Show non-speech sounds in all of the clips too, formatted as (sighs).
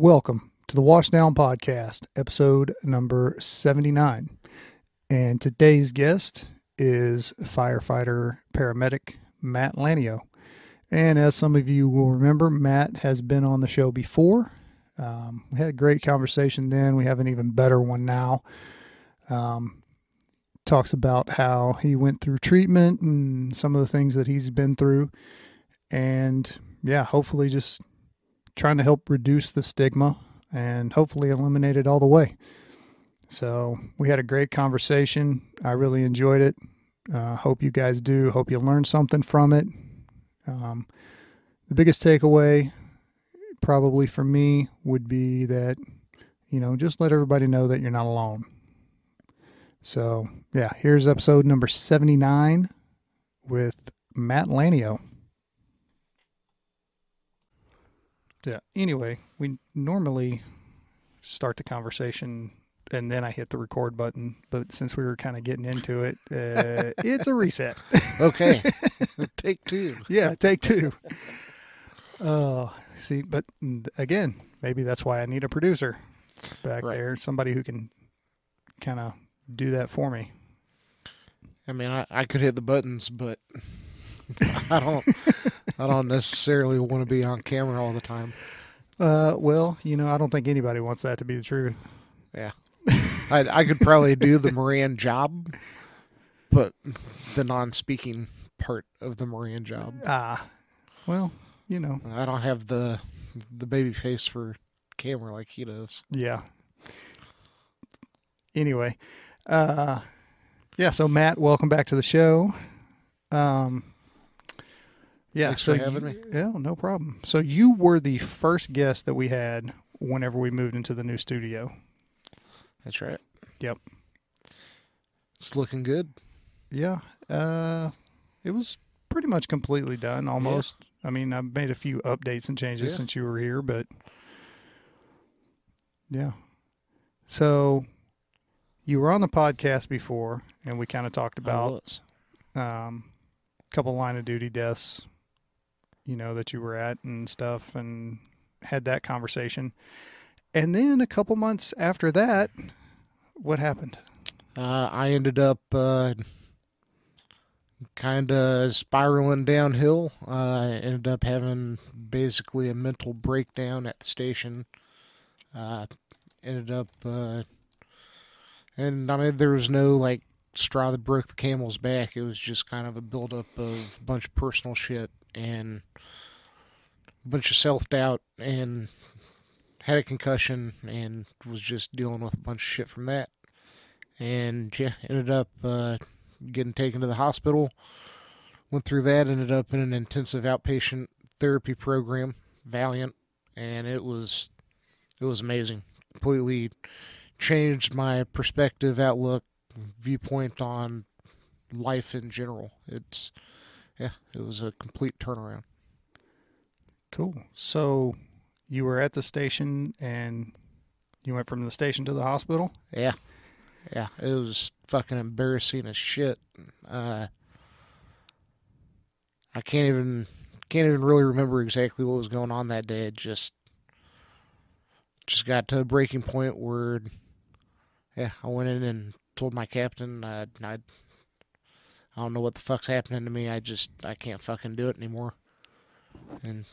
Welcome to the Washdown Podcast, episode number 79. And today's guest is firefighter paramedic Matt Lanio. And as some of you will remember, Matt has been on the show before. Um, we had a great conversation then. We have an even better one now. Um, talks about how he went through treatment and some of the things that he's been through. And yeah, hopefully just trying to help reduce the stigma and hopefully eliminate it all the way. So we had a great conversation. I really enjoyed it. Uh, hope you guys do. Hope you learned something from it. Um, the biggest takeaway, probably for me, would be that, you know, just let everybody know that you're not alone. So, yeah, here's episode number 79 with Matt Lanio. Yeah. Anyway, we normally start the conversation and then I hit the record button. But since we were kind of getting into it, uh, (laughs) it's a reset. Okay. (laughs) Take two. yeah, take two. Oh, see, but again, maybe that's why I need a producer back Right. there, somebody who can kind of do that for me. I mean, I, I could hit the buttons, but (laughs) I don't. I don't necessarily want to be on camera all the time. Uh, well, you know, I don't think anybody wants that to be the truth. Yeah, I, I could probably do the Moran job, but the non-speaking part of the Moran job, Ah, well, you know, I don't have the the baby face for camera like he does. Yeah. Anyway, uh, yeah. So Matt, welcome back to the show. Um, yeah. Thanks so for having you- me. Yeah, no problem. So you were the first guest that we had whenever we moved into the new studio. That's right. Yep. It's looking good. Yeah. Uh, it was pretty much completely done almost. I mean, I've made a few updates and changes Yeah. since you were here, but yeah. So you were on the podcast before, and we kind of talked about um, a couple line of duty deaths, you know, that you were at and stuff, and had that conversation. And then a couple months after that, what happened? Uh, I ended up uh, kind of spiraling downhill. Uh, I ended up having basically a mental breakdown at the station. Uh, ended up, uh, and I mean, there was no like straw that broke the camel's back. It was just kind of a buildup of a bunch of personal shit and a bunch of self doubt and had a concussion and was just dealing with a bunch of shit from that and yeah, ended up uh, getting taken to the hospital. Went through that, ended up in an intensive outpatient therapy program, Valiant, and it was it was amazing. Completely changed my perspective, outlook, viewpoint on life in general. It's yeah, it was a complete turnaround. Cool. So you were at the station and you went from the station to the hospital? Yeah. Yeah. It was fucking embarrassing as shit. Uh I can't even can't even really remember exactly what was going on that day. It just just got to a breaking point where yeah, I went in and told my captain uh, I I don't know what the fuck's happening to me. I just I can't fucking do it anymore. And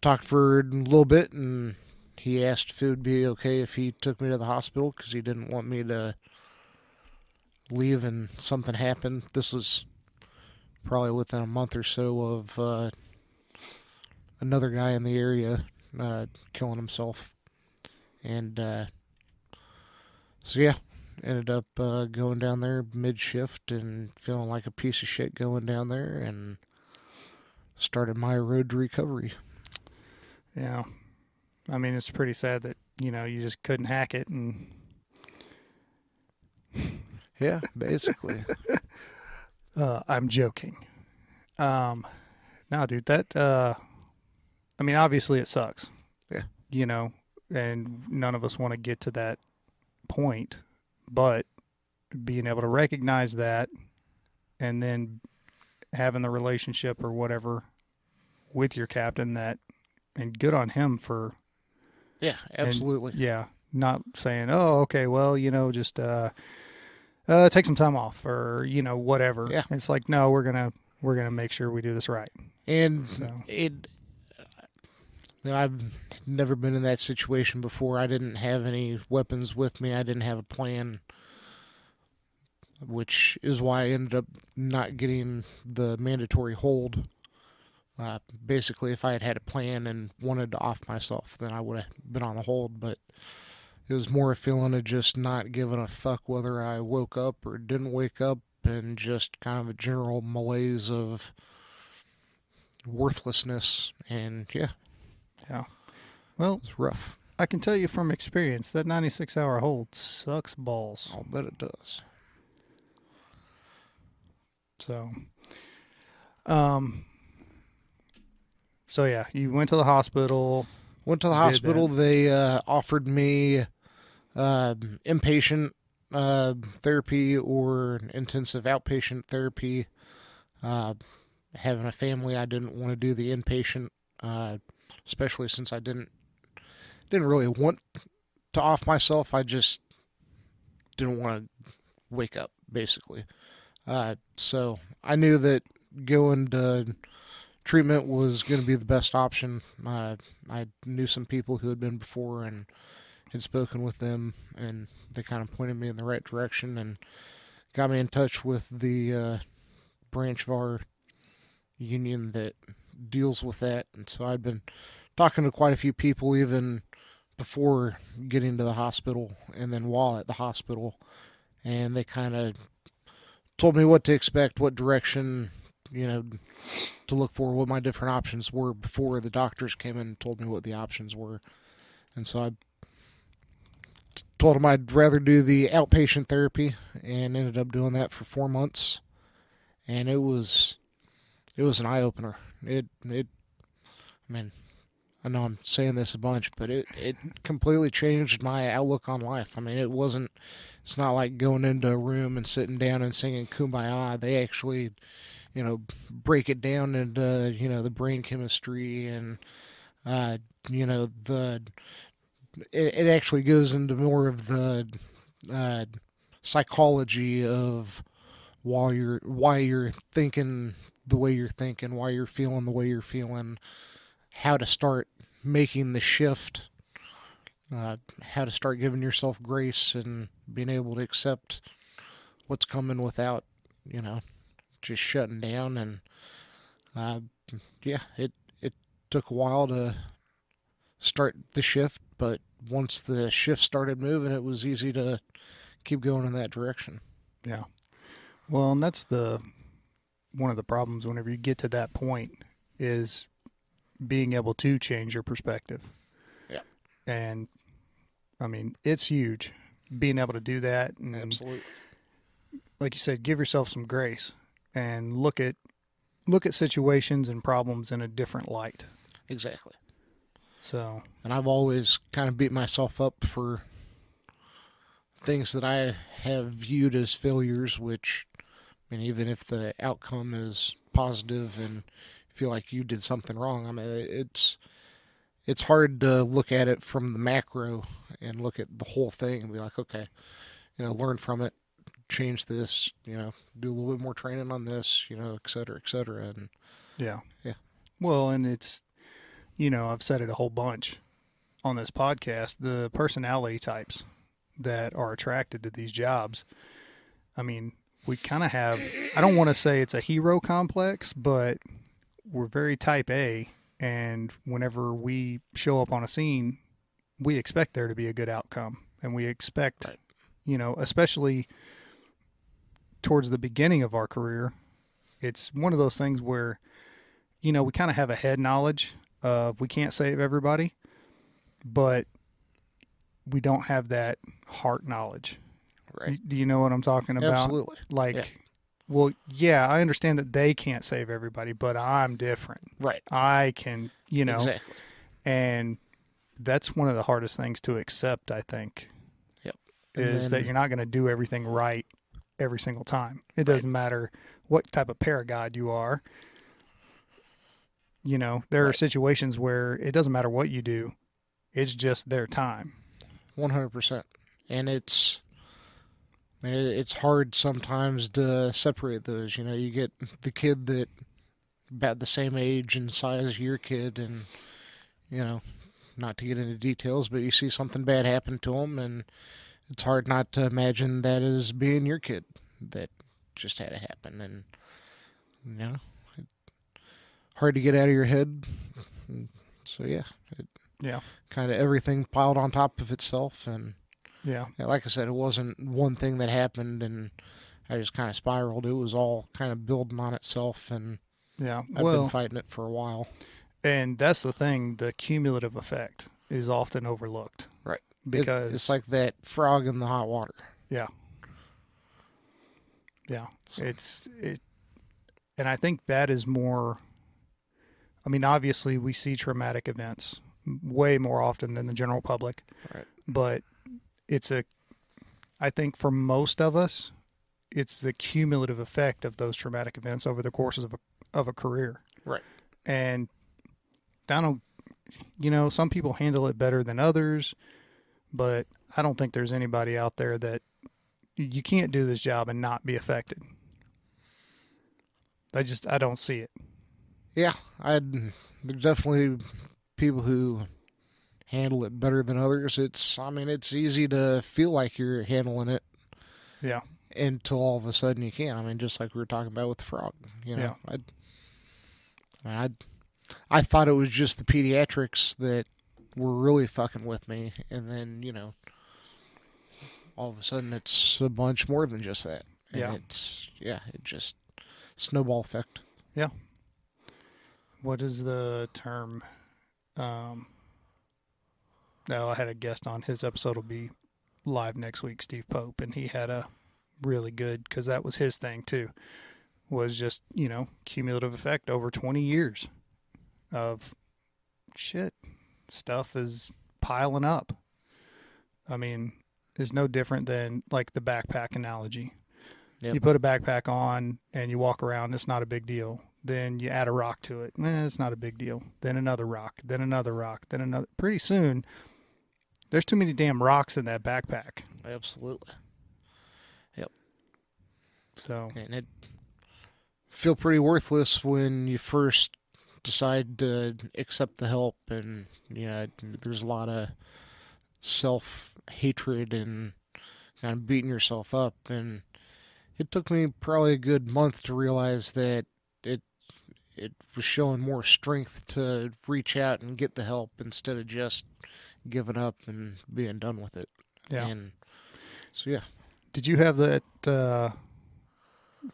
talked for a little bit and he asked if it would be okay if he took me to the hospital because he didn't want me to leave and something happened. This was probably within a month or so of uh, another guy in the area uh, killing himself, and uh, so yeah, ended up uh, going down there mid shift and feeling like a piece of shit going down there, and started my road to recovery. Yeah. I mean, it's pretty sad that, you know, you just couldn't hack it and (laughs) Yeah, basically. (laughs) Uh, I'm joking. Um, no, dude, that, uh, I mean, obviously it sucks. Yeah. You know, and none of us want to get to that point, but being able to recognize that and then having the relationship or whatever with your captain that, and good on him for Yeah, And, absolutely. yeah, not saying, "Oh, okay, well, you know, just uh, uh, take some time off or you know whatever." Yeah. It's like, no, we're gonna we're gonna make sure we do this right. And So it you know, I've never been in that situation before. I didn't have any weapons with me. I didn't have a plan, which is why I ended up not getting the mandatory hold. Uh, basically, if I had had a plan and wanted to off myself, then I would have been on the hold. But it was more a feeling of just not giving a fuck whether I woke up or didn't wake up, and just kind of a general malaise of worthlessness. And yeah, yeah. Well, it's rough. I can tell you from experience that 96 hour hold sucks balls. I'll bet it does. So, um, so yeah, you went to the hospital. Went to the hospital. They uh, offered me uh, inpatient uh, therapy or intensive outpatient therapy. Uh, having a family, I didn't want to do the inpatient, uh, especially since I didn't didn't really want to off myself. I just didn't want to wake up, basically. Uh, so I knew that going to treatment was going to be the best option. Uh, I knew some people who had been before and had spoken with them, and they kind of pointed me in the right direction and got me in touch with the uh, branch of our union that deals with that. And so I'd been talking to quite a few people even before getting to the hospital and then while at the hospital, and they kind of told me what to expect, what direction, you know, to look for, what my different options were before the doctors came in and told me what the options were. And so i told them I'd rather do the outpatient therapy and ended up doing that for four months. And it was, it was an eye opener. It, it, I mean, I know I'm saying this a bunch, but it, it completely changed my outlook on life. I mean, it wasn't, it's not like going into a room and sitting down and singing Kumbaya. They actually, you know, break it down into, you know, the brain chemistry and, uh, you know, the, it, it actually goes into more of the, uh, psychology of why you're, why you're thinking the way you're thinking, why you're feeling the way you're feeling, how to start making the shift, uh, how to start giving yourself grace and being able to accept what's coming without, you know, just shutting down. And uh, yeah, it it took a while to start the shift, but once the shift started moving, it was easy to keep going in that direction. Yeah. Well, and that's the one of the problems whenever you get to that point is being able to change your perspective. Yeah. And I mean, it's huge being able to do that and Absolutely. like you said, give yourself some grace and look at look at situations and problems in a different light. Exactly. So, and I've always kind of beat myself up for things that I have viewed as failures, which, I mean, even if the outcome is positive and feel like you did something wrong, I mean, it's it's hard to look at it from the macro and look at the whole thing and be like, okay, you know, learn from it, change this, you know, do a little bit more training on this, you know, et cetera, et cetera, and yeah. Yeah. Well, and it's you know, I've said it a whole bunch on this podcast, the personality types that are attracted to these jobs. I mean, we kind of have I don't want to say it's a hero complex, but we're very type A and whenever we show up on a scene, we expect there to be a good outcome and we expect Right. you know, especially towards the beginning of our career, it's one of those things where you know, we kind of have a head knowledge of we can't save everybody, but we don't have that heart knowledge. right, Do you know what I'm talking about? absolutely, Like, Yeah. Well, yeah, I understand that they can't save everybody, but I'm different. right, I can, you know, exactly, and that's one of the hardest things to accept, I think, Yep. Is that you're not going to do everything right every single time. It doesn't matter what type of paragod you are. You know, there are situations where it doesn't matter what you do. It's just their time. One hundred percent, and it's. I mean, it's hard sometimes to separate those. You know, you get the kid that about the same age and size as your kid, and you know, not to get into details, but you see something bad happen to them, and it's hard not to imagine that as being your kid that just had to happen, and you know, it, hard to get out of your head. So yeah, it, Yeah. kind of everything piled on top of itself, and Yeah. like I said, it wasn't one thing that happened, and I just kind of spiraled. It was all kind of building on itself, and Yeah. I've well, been fighting it for a while. and that's the thing. The cumulative effect is often overlooked. Right. It- Because it's like that frog in the hot water. Yeah. Yeah. So- It's it and I think that is more I mean obviously we see traumatic events way more often than the general public. Right. But it's a I think for most of us it's the cumulative effect of those traumatic events over the courses of a of a career. Right. And I don't you know, some people handle it better than others, but I don't think there's anybody out there that you can't do this job and not be affected. I just I don't see it. Yeah, I'd there's definitely people who handle it better than others. It's I mean it's easy to feel like you're handling it Yeah. until all of a sudden you can't. I mean just like we were talking about with the frog. You know, I'd, I I'd, I thought it was just the pediatrics that were really fucking with me, and then you know, all of a sudden it's a bunch more than just that. And Yeah. it's yeah, it just snowball effect. Yeah. What is the term? Um, no, I had a guest on. His episode will be live next week, Steve Pope, and he had a really good because that was his thing too. Was just you know cumulative effect over twenty years of shit stuff is piling up. I mean, it's no different than like the backpack analogy. Yep. You put a backpack on and you walk around, it's not a big deal. Then you add a rock to it, eh, it's not a big deal. Then another rock, then another rock, then another. Pretty soon, there's too many damn rocks in that backpack. Absolutely, Yep. So and it feel pretty worthless when you first decide to accept the help, and you know, there's a lot of self hatred and kind of beating yourself up, and it took me probably a good month to realize that it it was showing more strength to reach out and get the help instead of just giving up and being done with it. yeah. And so yeah, Did you have that uh,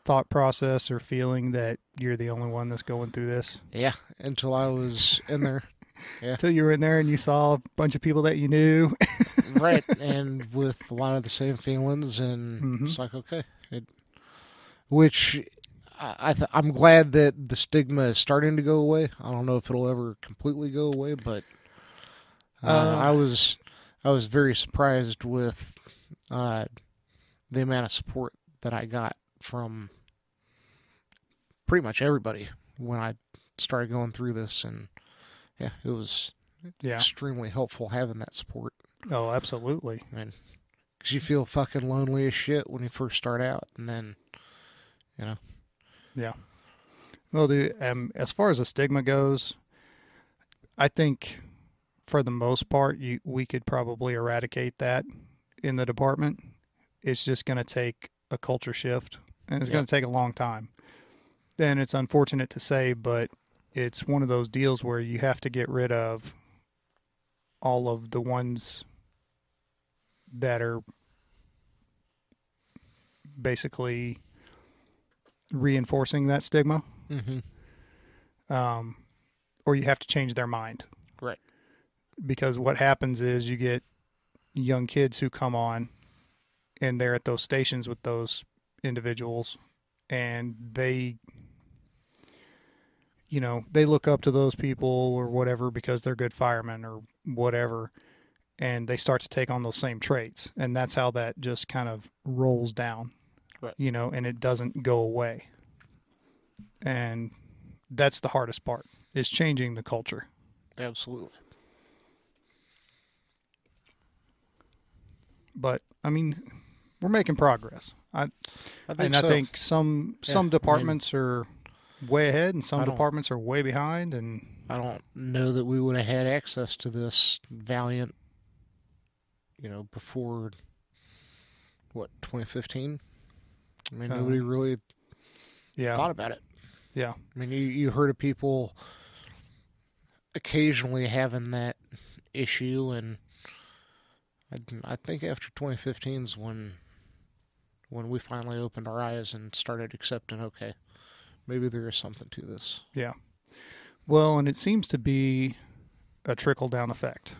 thought process or feeling that you're the only one that's going through this? yeah, until I was in there. (laughs) Yeah. Until you were in there and you saw a bunch of people that you knew. (laughs) right and with a lot of the same feelings and Mhm. it's like okay it, which i, I th- i'm glad that the stigma is starting to go away i don't know if it'll ever completely go away but Uh, i was i was very surprised with uh, the amount of support that i got from pretty much everybody when i started going through this and yeah it was yeah. extremely helpful having that support Oh, absolutely. I mean, because you feel fucking lonely as shit when you first start out, and then, you know, Yeah. Well, dude, um, as far as the stigma goes, I think for the most part, you we could probably eradicate that in the department. It's just going to take a culture shift, and it's Yeah. going to take a long time. And it's unfortunate to say, but it's one of those deals where you have to get rid of all of the ones that are basically reinforcing that stigma mm-hmm. um, or you have to change their mind. Right. Because what happens is you get young kids who come on and they're at those stations with those individuals and they you know, they look up to those people or whatever because they're good firemen or whatever and they start to take on those same traits and that's how that just kind of rolls down. Right. You know, and it doesn't go away. And that's the hardest part is changing the culture. absolutely. But I mean, we're making progress. I, I think and so. I think some Yeah, I some mean- departments are way ahead, and some departments are way behind. And I don't know that we would have had access to this Valiant, you know, before what 2015. I mean, Uh, nobody really yeah, thought about it. yeah, I mean, you you heard of people occasionally having that issue, and I, I think after 2015 is when when we finally opened our eyes and started accepting, okay, maybe there is something to this. yeah. Well, and it seems to be a trickle down effect.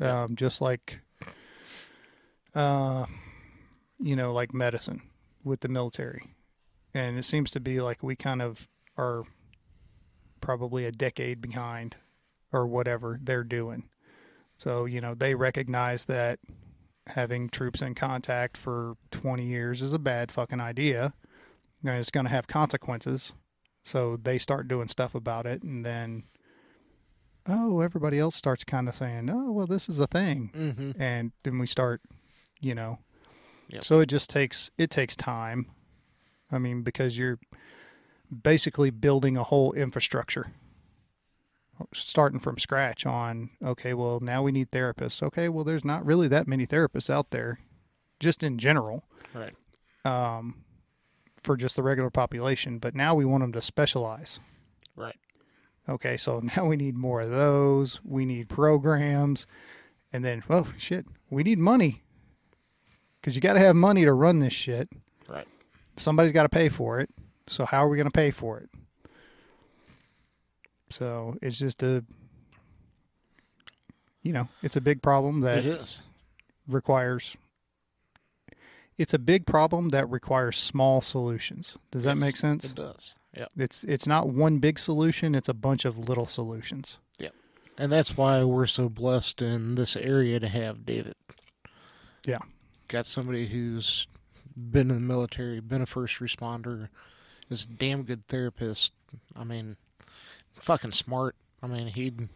Yeah. Um, just like, uh, you know, like medicine with the military, and it seems to be like we kind of are probably a decade behind or whatever they're doing. So, you know, they recognize that having troops in contact for 20 years is a bad fucking idea and it's going to have consequences. So they start doing stuff about it and then oh, everybody else starts kind of saying, "Oh, well this is a thing." Mm-hmm. And then we start, you know. Yep. So it just takes it takes time. I mean, because you're basically building a whole infrastructure starting from scratch on okay well now we need therapists okay well there's not really that many therapists out there just in general Right. um, for just the regular population but now we want them to specialize Right. okay so (laughs) now we need more of those we need programs and then well shit we need money because you got to have money to run this shit Right. somebody's got to pay for it. So how are we going to pay for it? So it's just a, you know, it's a big problem It that is. requires. It's a big problem that requires small solutions. Does that Yes, make sense? It does. Yeah. It's it's not one big solution. It's a bunch of little solutions. Yeah. And that's why we're so blessed in this area to have David. Yeah. Got somebody who's been in the military, been a first responder, is a damn good therapist. I mean, fucking smart. I mean, he'd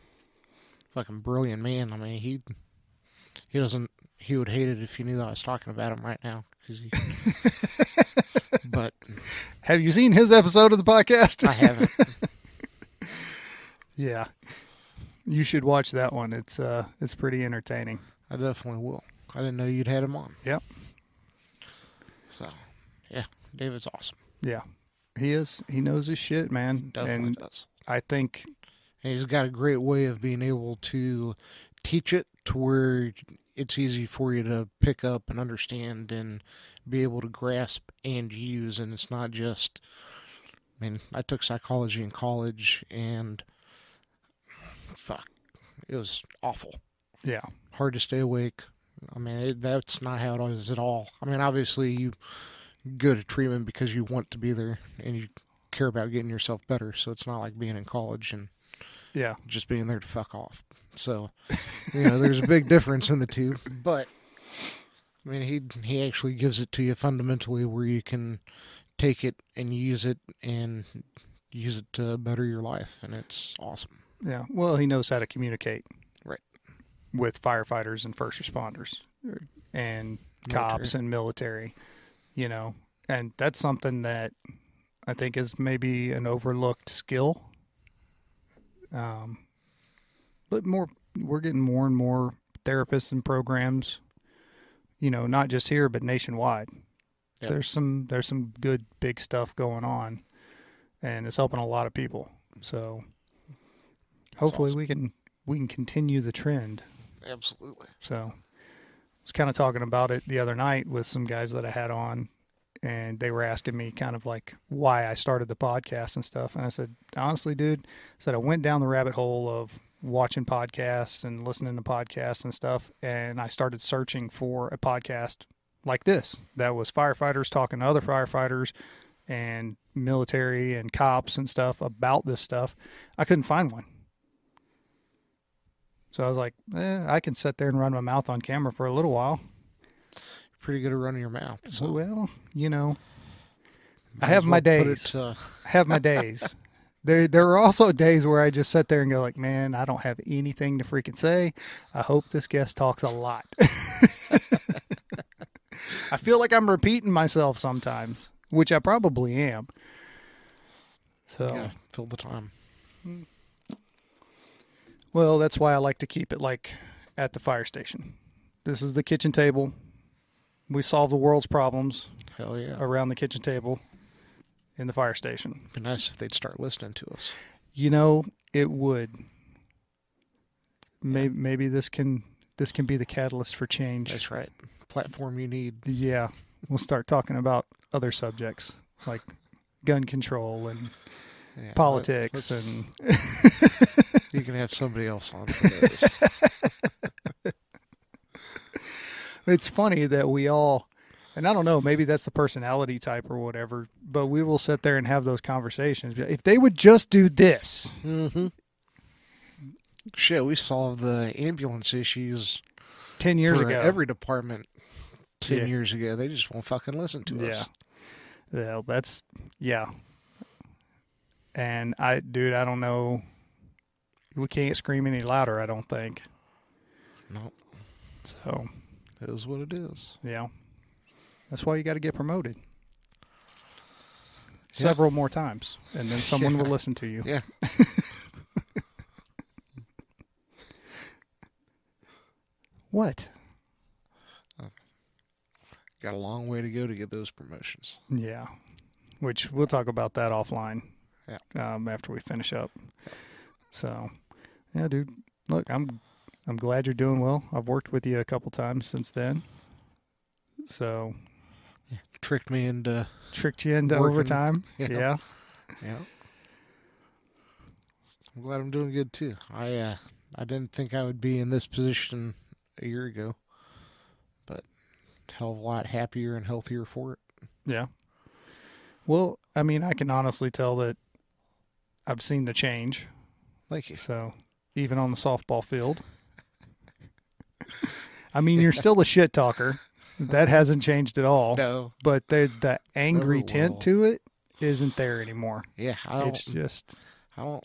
fucking brilliant man. I mean, he he doesn't he would hate it if he knew that I was talking about him right now because he. (laughs) but Have you seen his episode of the podcast? I haven't. (laughs) yeah, you should watch that one. It's uh, it's pretty entertaining. I definitely will. I didn't know you'd had him on. Yep. So, yeah, David's awesome. Yeah, he is. He knows his shit, man. Definitely and does. I think And he's got a great way of being able to teach it to where it's easy for you to pick up and understand and be able to grasp and use. And it's not just, I mean, I took psychology in college and fuck, it was awful. yeah, Hard to stay awake. I mean, it, that's not how it is at all. I mean, obviously, you go to treatment because you want to be there and you care about getting yourself better. So it's not like being in college and yeah, just being there to fuck off. So, you know, there's a big (laughs) difference in the two. But I mean, he he actually gives it to you fundamentally where you can take it and use it and use it to better your life, and it's awesome. yeah. Well, he knows how to communicate, Right. with firefighters and first responders, uh, and cops and military. You know, and that's something that I think is maybe an overlooked skill. Um, but more, we're getting more and more therapists and programs. You know, not just here but nationwide. Yep. There's some there's some good big stuff going on, and it's helping a lot of people. So hopefully awesome. we can we can continue the trend. Absolutely. So I was kind of talking about it the other night with some guys that I had on, and they were asking me kind of like why I started the podcast and stuff. And I said, honestly, dude, I said I went down the rabbit hole of watching podcasts and listening to podcasts and stuff, and I started searching for a podcast like this that was firefighters talking to other firefighters and military and cops and stuff about this stuff. I couldn't find one. So I was like, eh, I can sit there and run my mouth on camera for a little while. Pretty good at running your mouth. So well, you know, I have my well days. It, uh, I have my days. (laughs) There, there are also days where I just sit there and go like, man, I don't have anything to freaking say. I hope this guest talks a lot. (laughs) I feel like I'm repeating myself sometimes, which I probably am. So, Yeah, fill the time. well, that's why I like to keep it like at the fire station. This is the kitchen table. We solve the world's problems Hell yeah. around the kitchen table in the fire station. Be nice if they'd start listening to us. You know, it would. Maybe, maybe this can this can be the catalyst for change. That's right. Platform you need. Yeah, we'll start talking about other subjects like gun control and Yeah, politics let- and (laughs) you can have somebody else on. For those. (laughs) it's funny that we all and I don't know, maybe that's the personality type or whatever, but we will sit there and have those conversations. If they would just do this, mm-hmm. Shit, we solved the ambulance issues 10 years ago. every department ten Yeah. years ago. They just won't fucking listen to Yeah. us. Well, that's yeah. And I, dude, I don't know. We can't scream any louder. I don't think No, so. It is what it is. Yeah, that's why you got to get promoted several more times, and then someone (laughs) will listen to you. Yeah. (laughs) What? Got a long way to go to get those promotions. Yeah, which we'll talk about that offline. Yeah. Um, after we finish up. So, yeah, dude. Look, I'm I'm glad you're doing well. I've worked with you a couple times since then. So Tricked me into tricked you into Working. overtime. (laughs) Yeah. Yeah. yeah. I'm glad I'm doing good too. I uh, I didn't think I would be in this position a year ago, but hell of a lot happier and healthier for it. Yeah. Well, I mean, I can honestly tell that I've seen the change. Thank you. So even on the softball field. I mean, you're still a shit talker. That hasn't changed at all. No. But the the angry Never tint will. to it isn't there anymore. Yeah, I don't. It's just I don't.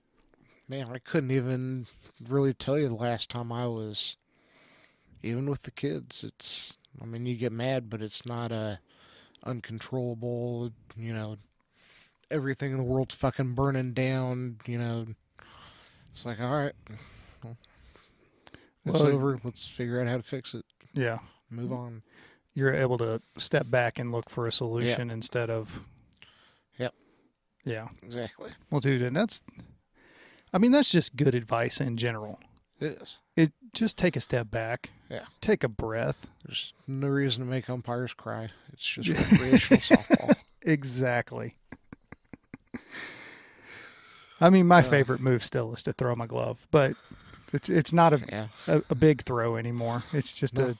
Man, I couldn't even really tell you the last time I was, even with the kids. It's. I mean, you get mad, but it's not a uncontrollable. You know, everything in the world's fucking burning down. You know, it's like all right, it's Well, over. Let's figure out how to fix it. yeah. Move on. You're able to step back and look for a solution instead of Yep. Yeah. Exactly. Well, dude, and that's I mean, that's just good advice in general. It is. It just take a step back. Yeah. Take a breath. There's no reason to make umpires cry. It's just (laughs) recreational softball. Exactly. I mean, my Uh. favorite move still is to throw my glove, but it's it's not a Yeah. a, a big throw anymore. It's just No. to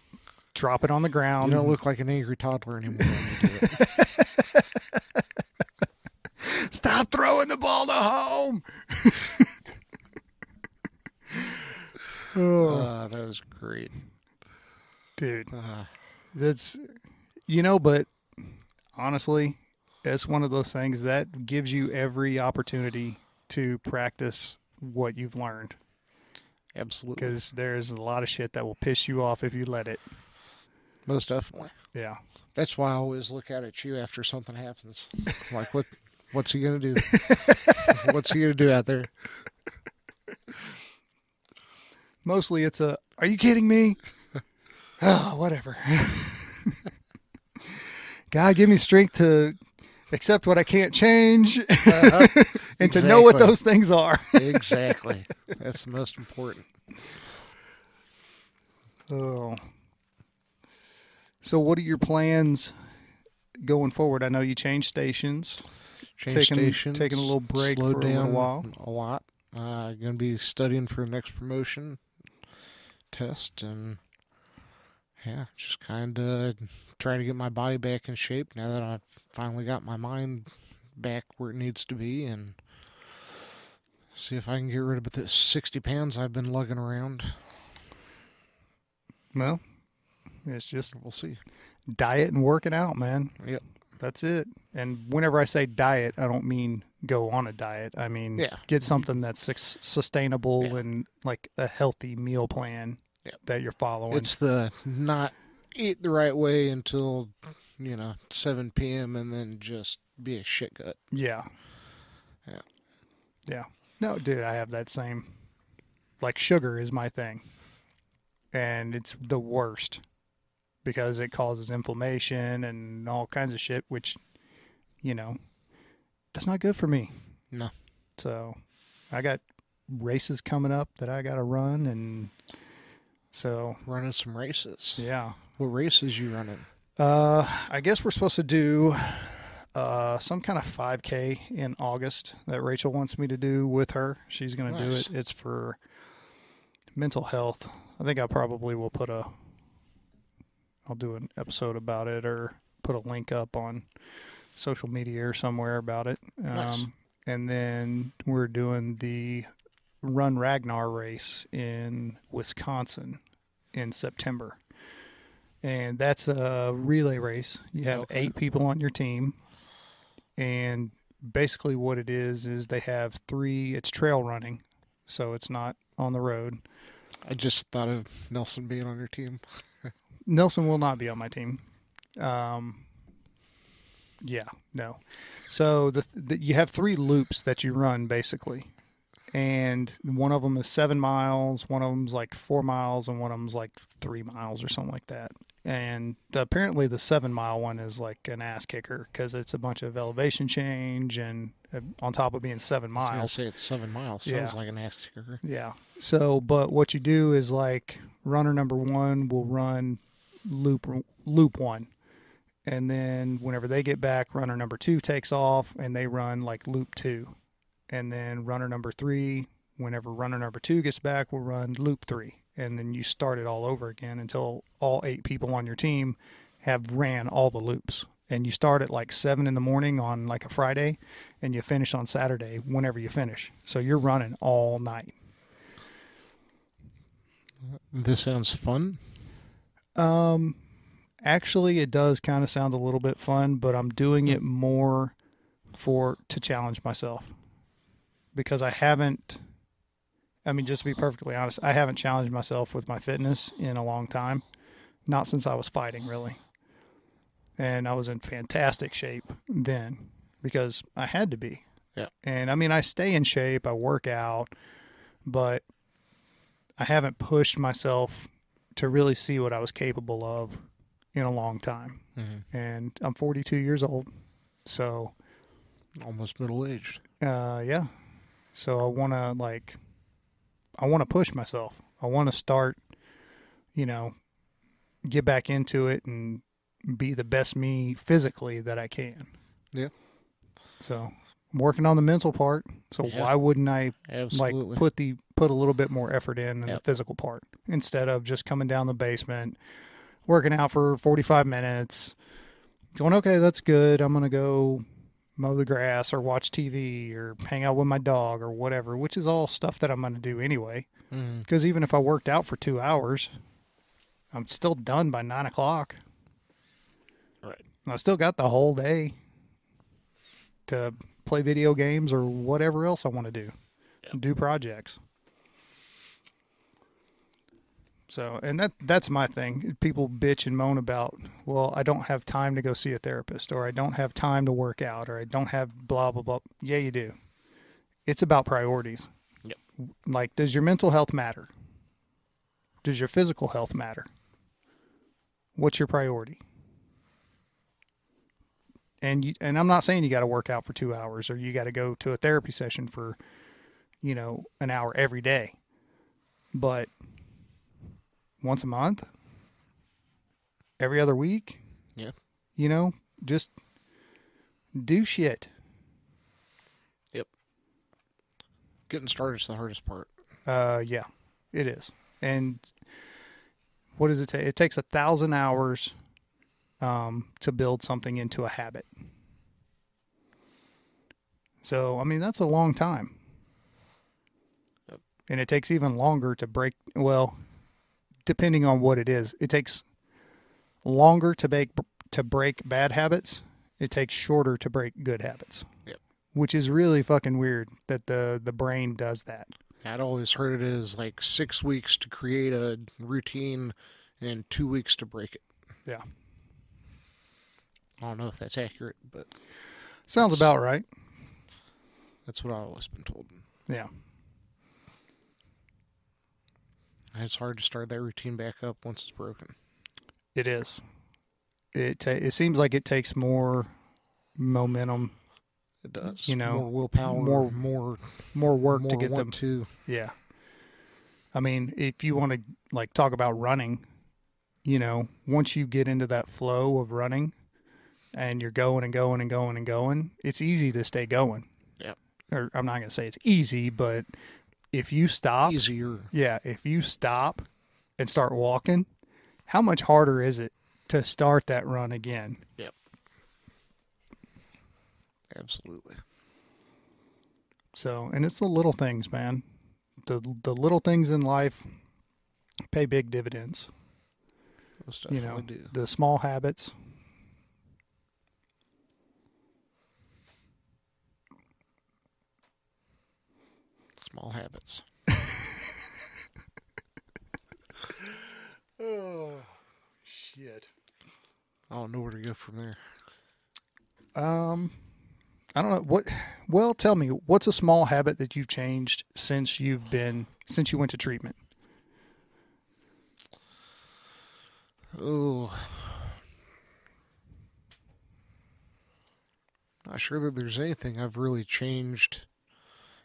drop it on the ground. You don't look like an angry toddler anymore. When you do it. (laughs) Stop throwing the ball to home. (laughs) oh, Ah, that was great. dude, Ah, that's you know, but honestly, it's one of those things that gives you every opportunity to practice what you've learned absolutely. because there's a lot of shit that will piss you off if you let it. Most definitely. Yeah. That's why I always look out at you after something happens. Like, what? What's he gonna do? (laughs) what's he gonna do out there? Mostly it's a, are you kidding me? oh, (laughs) whatever. (laughs) God, give me strength to accept what I can't change (laughs) and to know what those things are. exactly. That's the most important. Oh. So, what are your plans going forward? I know you changed stations. Change Taking- stations. taking a little break slowed for a down while. A lot. Uh, gonna be studying for the next promotion test and yeah, just kind of trying to get my body back in shape now that I've finally got my mind back where it needs to be and see if I can get rid of the 60 pounds I've been lugging around. Well, it's just We'll see. diet and working out, man. Yep. that's it. And whenever I say diet, I don't mean go on a diet. I mean Yeah. get something that's sustainable Yeah. and like a healthy meal plan Yeah. that you're following. It's the not eat the right way until you know 7 p.m. and then just be a shit gut. yeah. Yeah. Yeah. No, dude, I have that same. Like sugar is my thing, and it's the worst because it causes inflammation and all kinds of shit, which, you know, that's not good for me. No. So, I got races coming up that I got to run, and so Running some races. yeah. What race races you running? Uh, I guess we're supposed to do uh, some kind of 5K in August that Rachel wants me to do with her. She's going to do it. It's for mental health. I think I probably will put a. I'll do an episode about it or put a link up on social media or somewhere about it. Um, Nice. And then we're doing the Run Ragnar race in Wisconsin in September. And that's a relay race. You have Okay. eight people on your team. And basically, what it is, is they have three, it's trail running. So it's not on the road. I just thought of Nelson being on your team. (laughs) Nelson will not be on my team. Um, yeah, no. So the, the you have three loops that you run basically, and one of them is seven miles, one of them's like four miles, and one of them's like three miles or something like that. And apparently the seven mile one is like an ass kicker because it's a bunch of elevation change and uh, on top of being seven miles. I say it's seven miles. Yeah. Sounds like an ass kicker. Yeah. So, but what you do is like runner number one will run loop loop one, and then whenever they get back, runner number two takes off and they run like loop two, and then runner number three, whenever runner number two gets back, we'll run loop three, and then you start it all over again until all eight people on your team have ran all the loops. And you start at like seven in the morning on like a Friday, and you finish on Saturday whenever you finish. So you're running all night. This sounds fun. Um, actually, it does kind of sound a little bit fun, but I'm doing it more for to challenge myself because I haven't. I mean, just to be perfectly honest, I haven't challenged myself with my fitness in a long time, not since I was fighting really, and I was in fantastic shape then because I had to be. Yeah. And I mean, I stay in shape, I work out, but I haven't pushed myself to really see what I was capable of in a long time. Mm-hmm. And I'm 42 years old. So, Almost middle aged. uh, yeah. So I want to like, I want to push myself. I want to start, you know, get back into it and be the best me physically that I can. Yeah. So I'm working on the mental part. So Yeah. why wouldn't I Absolutely. like put the put a little bit more effort in in Yep. the physical part instead of just coming down the basement working out for 45 minutes going okay that's good i'm going to go mow the grass or watch tv or hang out with my dog or whatever which is all stuff that i'm going to do anyway. Mm. Because even if i worked out for two hours i'm still done by nine o'clock. Right. i still got the whole day to play video games or whatever else i want to do. Yep. do projects so, and that that's my thing. People bitch and moan about, well, I don't have time to go see a therapist or I don't have time to work out or I don't have blah blah blah. Yeah, you do. It's about priorities. Yep. Like does your mental health matter? Does your physical health matter? What's your priority? And you, and I'm not saying you got to work out for 2 hours or you got to go to a therapy session for you know, an hour every day. But once a month, every other week. Yeah. You know, just do shit. Yep. Getting started is the hardest part. Uh, yeah, it is. And what does it take? It takes a thousand hours um, to build something into a habit. So, I mean, that's a long time. Yep. And it takes even longer to break. Well, depending on what it is, it takes longer to make to break bad habits It takes shorter to break good habits. Yep. Which is really fucking weird that the the brain does that. I'd always heard it is like six weeks to create a routine and two weeks to break it. Yeah. I don't know if that's accurate, but Sounds about right. that's what I've always been told. Yeah. And It's hard to start that routine back up once it's broken. It is. It ta- it seems like it takes more momentum, It does. You know, more willpower, more- more, more more work to get them. to. Yeah. I mean, if you want to like talk about running, you know, once you get into that flow of running and you're going and going and going and going, it's easy to stay going. Yep. Or I'm not going to say it's easy, but if you stop, Easier. yeah, if you stop and start walking, how much harder is it to start that run again? Yep. Absolutely. So, and it's the little things, man. The the little things in life pay big dividends. Most you know, do. the small habits. Small habits. (laughs) Oh, shit. I don't know where to go from there. Um, I don't know what. Well, tell me, what's a small habit that you've changed since you've been since you went to treatment? Oh. Not sure that there's anything I've really changed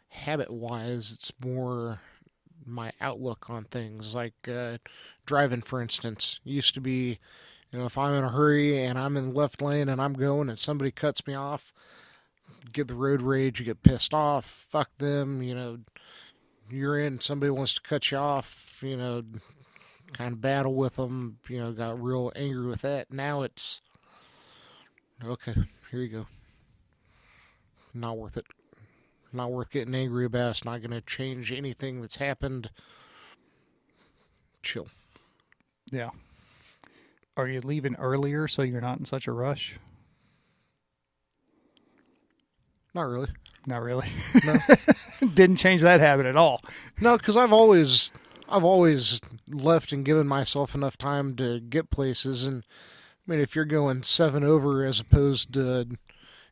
habit wise. It's more my outlook on things. Like uh, driving, for instance, used to be, you know, if I'm in a hurry and I'm in the left lane and I'm going and somebody cuts me off, get the road rage, you get pissed off, fuck them, you know, you're in, somebody wants to cut you off, you know, kind of battle with them, you know, got real angry with that. Now it's okay, here you go. Not worth it. Not worth getting angry about. It's not going to change anything that's happened. Chill. Yeah. Are you leaving earlier so you're not in such a rush? Not really. Not really. No. (laughs) Didn't change that habit at all. No, because I've always, I've always left and given myself enough time to get places. And I mean, if you're going seven over as opposed to,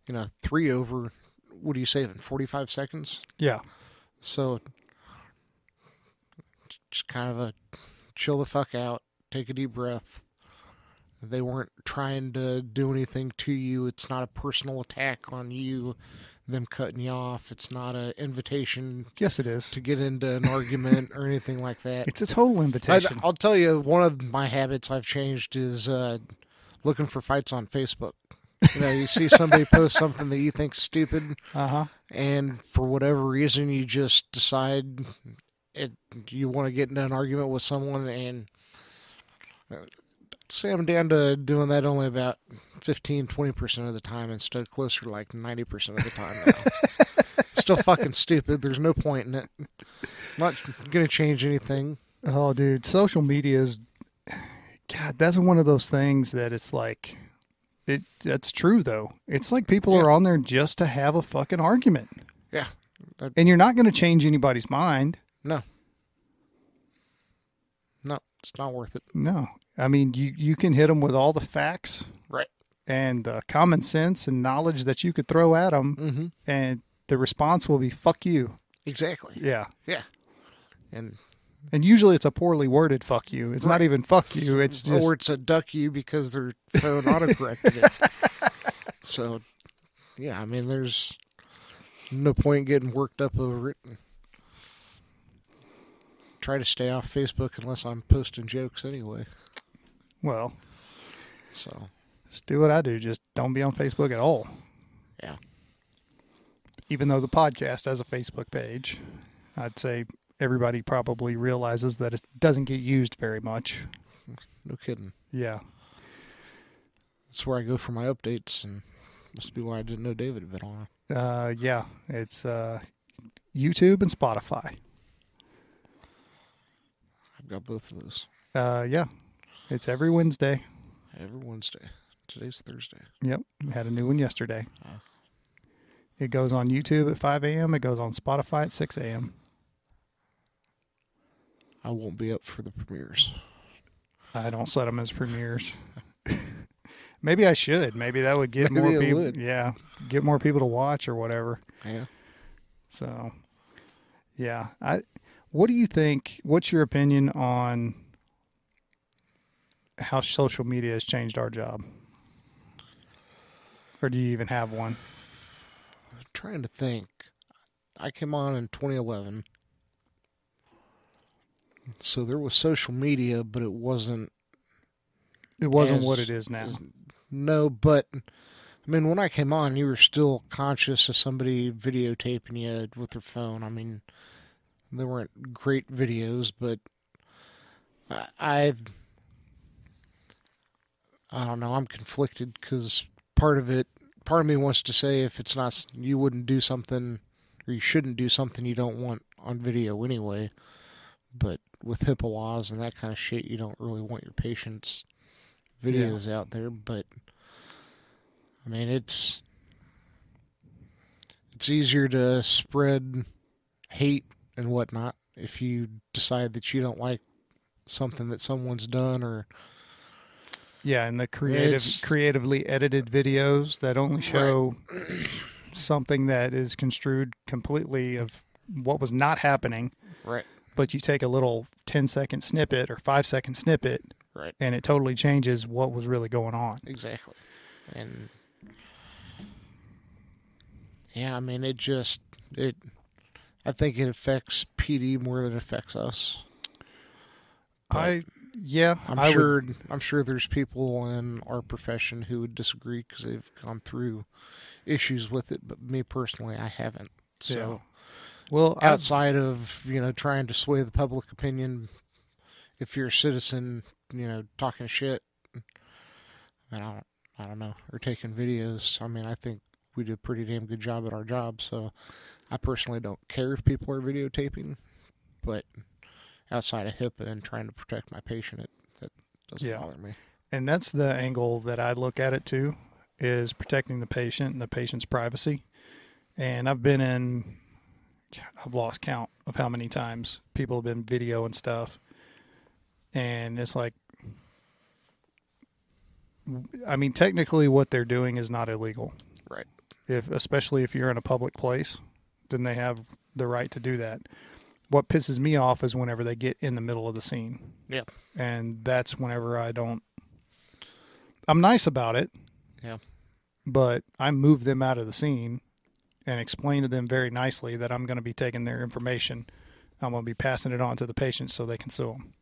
you know, three over, what are you saving? Forty-five seconds. Yeah. So, just kind of a chill the fuck out, take a deep breath. They weren't trying to do anything to you. It's not a personal attack on you, them cutting you off. It's not an invitation Yes, it is. to get into an argument or anything like that. It's a total I, invitation. I'll tell you, one of my habits I've changed is uh, looking for fights on Facebook. You know, you see somebody post something that you think's stupid, Uh huh. and for whatever reason, you just decide it. You want to get into an argument with someone, and uh, I'd say I'm down to doing that only about 15, 20 percent of the time, instead of closer to like ninety percent of the time now. (laughs) Still fucking stupid. There's no point in it. I'm Not gonna change anything. Oh, dude, social media is. God, that's one of those things that it's like. It that's true though. It's like people Yeah. are on there just to have a fucking argument, Yeah, and you're not going to change anybody's mind. no, no, it's not worth it. No, I mean you you can hit them with all the facts Right. and uh, common sense and knowledge that you could throw at them, Mm-hmm. and the response will be "fuck you." Exactly. Yeah, Yeah, and and usually it's a poorly worded "fuck you." It's not even "fuck you." (laughs) It's just or it's a duck you because their phone autocorrected it. (laughs) So, yeah, I mean, there's no point getting worked up over it. Try to stay off Facebook unless I'm posting jokes anyway. well, So, just do what I do. Just don't be on Facebook at all. yeah, even though the podcast has a Facebook page, I'd say everybody probably realizes that it doesn't get used very much. no kidding. Yeah. That's where I go for my updates, and must be why I didn't know David had been on. Uh, yeah. It's uh, YouTube and Spotify. I've got both of those Uh, yeah. It's every Wednesday. every Wednesday. Today's Thursday. Yep, we had a new one yesterday. Oh. It goes on YouTube at 5 a.m. It goes on Spotify at 6 a.m. I won't be up for the premieres. I don't set them as premieres. (laughs) Maybe I should. Maybe that would get Maybe more people. would. Yeah, get more people to watch or whatever. Yeah. So, yeah. I. What do you think? What's your opinion on how social media has changed our job? Or do you even have one? I'm trying to think. I came on in 2011. So there was social media, but it wasn't It wasn't As- what it is now. No, but I mean, when I came on, you were still conscious of somebody videotaping you with their phone. I mean, they weren't great videos, but I, I, I don't know. I'm conflicted because part of it, part of me wants to say if it's not, you wouldn't do something, or you shouldn't do something you don't want on video anyway. But with HIPAA laws and that kind of shit, you don't really want your patients videos out there, but I mean it's it's easier to spread hate and whatnot if you decide that you don't like something that someone's done or Yeah, and the creative, creatively edited videos that only show something that is construed completely of what was not happening, right. But you take a little 10 second snippet or 5 second snippet right and it totally changes what was really going on. exactly and yeah i mean it just it i think it affects pd more than it affects us I yeah, I'm I would- sure. I'm sure there's people in our profession who would disagree because they've gone through issues with it. But me personally, I haven't. So well, outside of you know trying to sway the public opinion, if you're a citizen, you know talking shit, I don't. I don't know, or taking videos. I mean, I think we do a pretty damn good job at our job. So I personally don't care if people are videotaping, but outside of HIPAA and trying to protect my patient, it that doesn't Yeah. bother me. and that's the angle that I look at it too is protecting the patient and the patient's privacy. And I've been in I've lost count of how many times people have been video and stuff. And it's like I mean technically what they're doing is not illegal. Right. If especially if you're in a public place, then they have the right to do that. What pisses me off is whenever they get in the middle of the scene Yeah. and that's whenever I don't. I'm nice about it. Yeah. But I move them out of the scene and explain to them very nicely that I'm going to be taking their information. I'm going to be passing it on to the patient so they can sue them.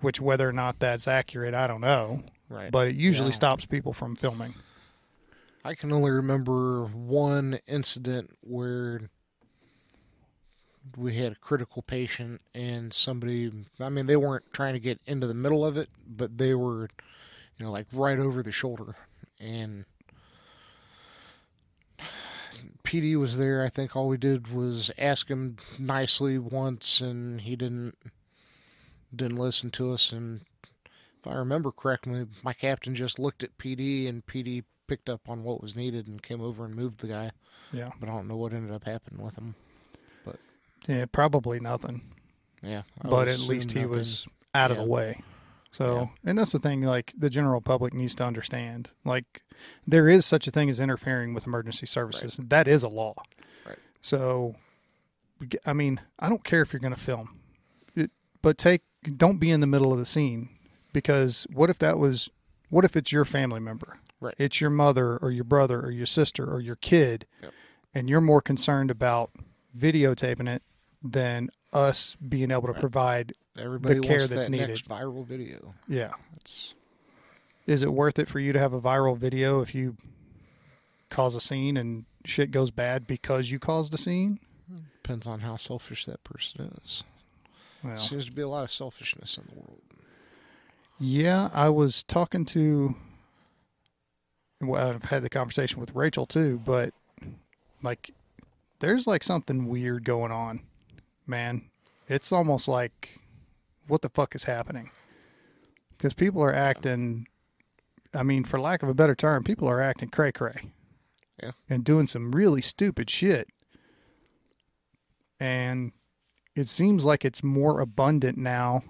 Which, whether or not that's accurate, I don't know. Right. But it usually Yeah. stops people from filming. I can only remember one incident where we had a critical patient and somebody I mean they weren't trying to get into the middle of it, but they were you know like right over the shoulder and PD was there. I think all we did was ask him nicely once and he didn't didn't listen to us and if I remember correctly, my captain just looked at PD and PD picked up on what was needed and came over and moved the guy. Yeah. But I don't know what ended up happening with him. But yeah, probably nothing. Yeah. I but at least assume he nothing. was out of the way. So, and that's the thing, like the general public needs to understand, like there is such a thing as interfering with emergency services. That is a law. Right. So, I mean, I don't care if you're going to film, it, but take, don't be in the middle of the scene because what if that was, what if it's your family member? Right. It's your mother or your brother or your sister or your kid, Yep. and you're more concerned about videotaping it than us being able to Right. provide Everybody care wants that's that needed. next viral video. yeah It's is it worth it for you to have a viral video if you cause a scene and shit goes bad because you caused a scene depends on how selfish that person is. well Seems to be a lot of selfishness in the world. yeah i was talking to well i've had the conversation with rachel too but like there's like something weird going on man it's almost like what the fuck is happening because people are acting I mean, for lack of a better term, people are acting cray cray. Yeah. And doing some really stupid shit. And it seems like it's more abundant now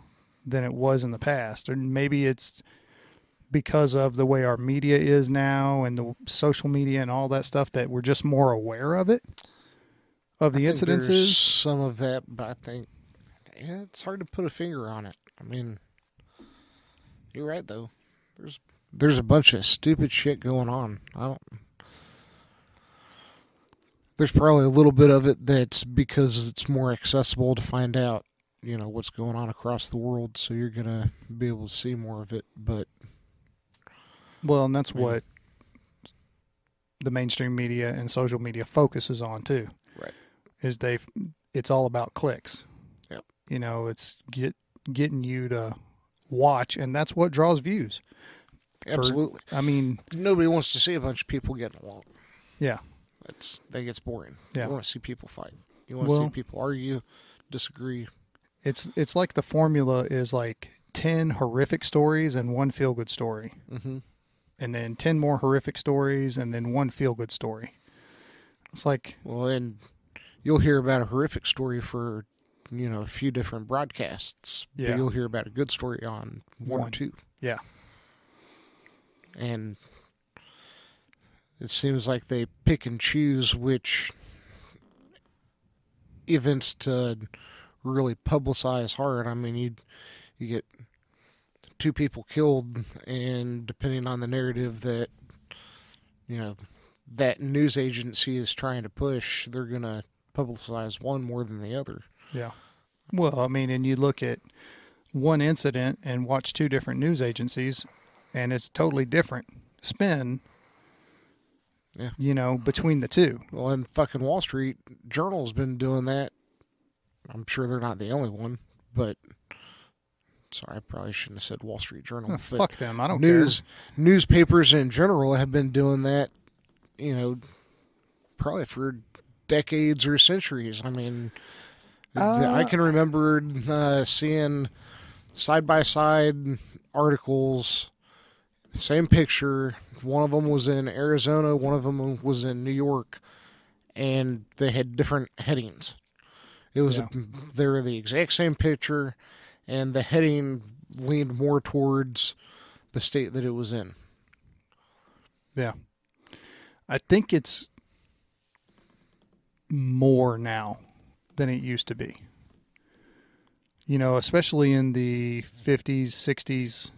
than it was in the past. Or maybe it's because of the way our media is now and the social media and all that stuff that we're just more aware of it, of the I think there's incidences. some of that, but I think yeah, it's hard to put a finger on it. I mean, you're right though. There's there's a bunch of stupid shit going on. I don't. There's probably a little bit of it that's because it's more accessible to find out, you know, what's going on across the world. So you're gonna be able to see more of it. But Well, and that's Yeah. what the mainstream media and social media focuses on too. Is they it's all about clicks. Yep. You know, it's get getting you to watch and that's what draws views. absolutely, I mean, nobody wants to see a bunch of people getting along. yeah. That's that gets boring. Yeah. You want to see people fight. You want to see people argue, disagree. It's it's like the formula is like 10 horrific stories and one feel good story. Mm-hmm. And then 10 more horrific stories and then one feel good story. It's like Well, and you'll hear about a horrific story for you know a few different broadcasts. Yeah. But you'll hear about a good story on one, One. or two. Yeah. And it seems like they pick and choose which events to really publicize hard. I mean, you you get two people killed, and depending on the narrative that you know that news agency is trying to push, they're gonna publicize one more than the other. Yeah. Well, I mean, and you look at one incident and watch two different news agencies, and it's totally different spin. Yeah. You know, between the two. Well, and fucking Wall Street Journal's been doing that. I'm sure they're not the only one, but sorry, I probably shouldn't have said Wall Street Journal. Oh, fuck them. I don't care. news newspapers in general have been doing that. You know, probably for decades or centuries. I mean, th- I Uh, can remember uh, seeing side by side articles, same picture. One of them was in Arizona, one of them was in New York, and they had different headings. It was Yeah. a, they were the exact same picture, and the heading leaned more towards the state that it was in. Yeah. I think it's more now than it used to be. You know, especially in the 50s, 60s,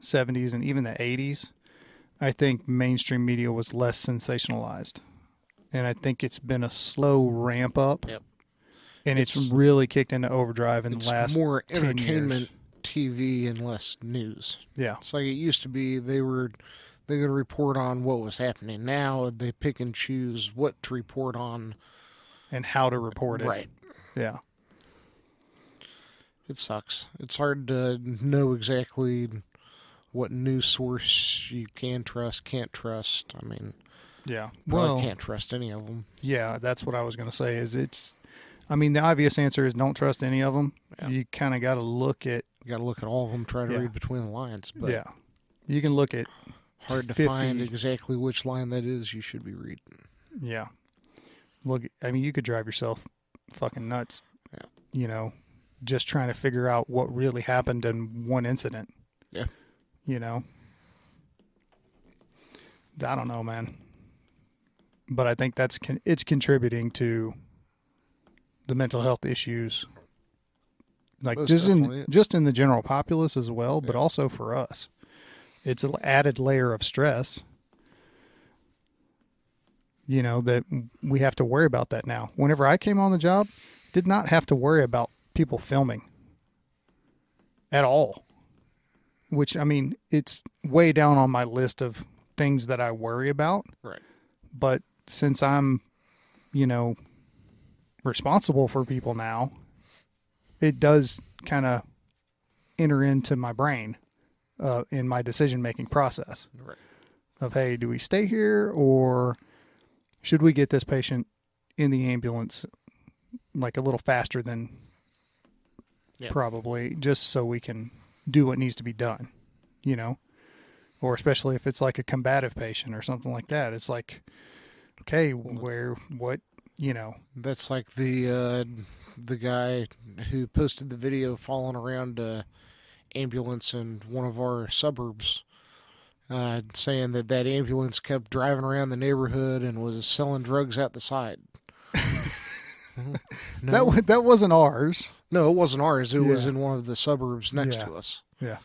70s, and even the 80s, I think mainstream media was less sensationalized. And I think it's been a slow ramp up. Yep. And it's, It's- really kicked into overdrive in the last more 10 years. entertainment TV and less news. Yeah. It's like it used to be. They were they could report on what was happening. Now they pick and choose what to report on. And how to report it. Right. Yeah. It sucks. It's hard to know exactly what news source you can trust, can't trust. I mean, Yeah. Well, can't trust any of them. Yeah, that's what I was going to say. Is it's, I mean, the obvious answer is don't trust any of them. Yeah. You kind of got to look at, You got to look at all of them, try to Yeah. read between the lines. But yeah, you can look at, hard to 50 find exactly which line that is you should be reading. yeah, look. I mean, you could drive yourself fucking nuts. Yeah. You know, just trying to figure out what really happened in one incident. Yeah. You know, I don't know, man. But I think that's con- it's contributing to the mental health issues, like Most just in is. just in the general populace as well, but also for us. It's an added layer of stress. You know that we have to worry about that now. Whenever I came on the job, did not have to worry about people filming at all. Which I mean, it's way down on my list of things that I worry about. Right. But since I'm, you know, responsible for people now, it does kind of enter into my brain uh, in my decision making process Right. of hey, do we stay here or should we get this patient in the ambulance like a little faster than Yeah. probably just so we can do what needs to be done, you know? or especially if it's like a combative patient or something like that. It's like, okay, where, what, you know, That's like the uh, the guy who posted the video falling around a ambulance in one of our suburbs, uh, saying that that ambulance kept driving around the neighborhood and was selling drugs at the side. no, (laughs) that that wasn't ours. no, it wasn't ours. It was in one of the suburbs next Yeah. to us. Yeah.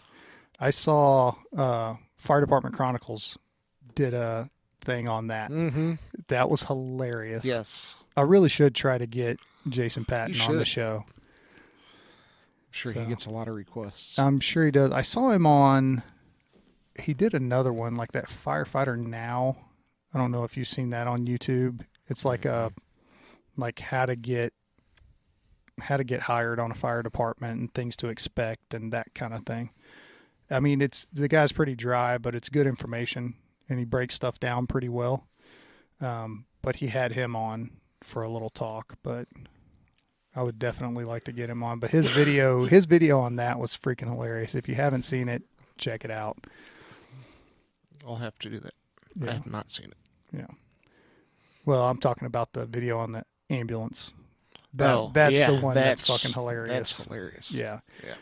I saw uh, Fire Department Chronicles did a thing on that. Mm-hmm. That was hilarious. Yes, I really should try to get Jason Patton on the show. I'm sure So- he gets a lot of requests. I'm sure he does. I saw him on. He did another one like that firefighter now. I don't know if you've seen that on YouTube. It's like a like how to get how to get hired on a fire department and things to expect and that kind of thing. I mean, it's the guy's pretty dry, but it's good information and he breaks stuff down pretty well. Um, but he had him on for a little talk, but I would definitely like to get him on. But his (laughs) video, his video on that was freaking hilarious. If you haven't seen it, check it out. I'll have to do that. I have not seen it. Yeah. Well, I'm talking about the video on the ambulance. That, Oh, that's yeah, the one that's, that's- fucking hilarious. That's hilarious. Yeah. Yeah.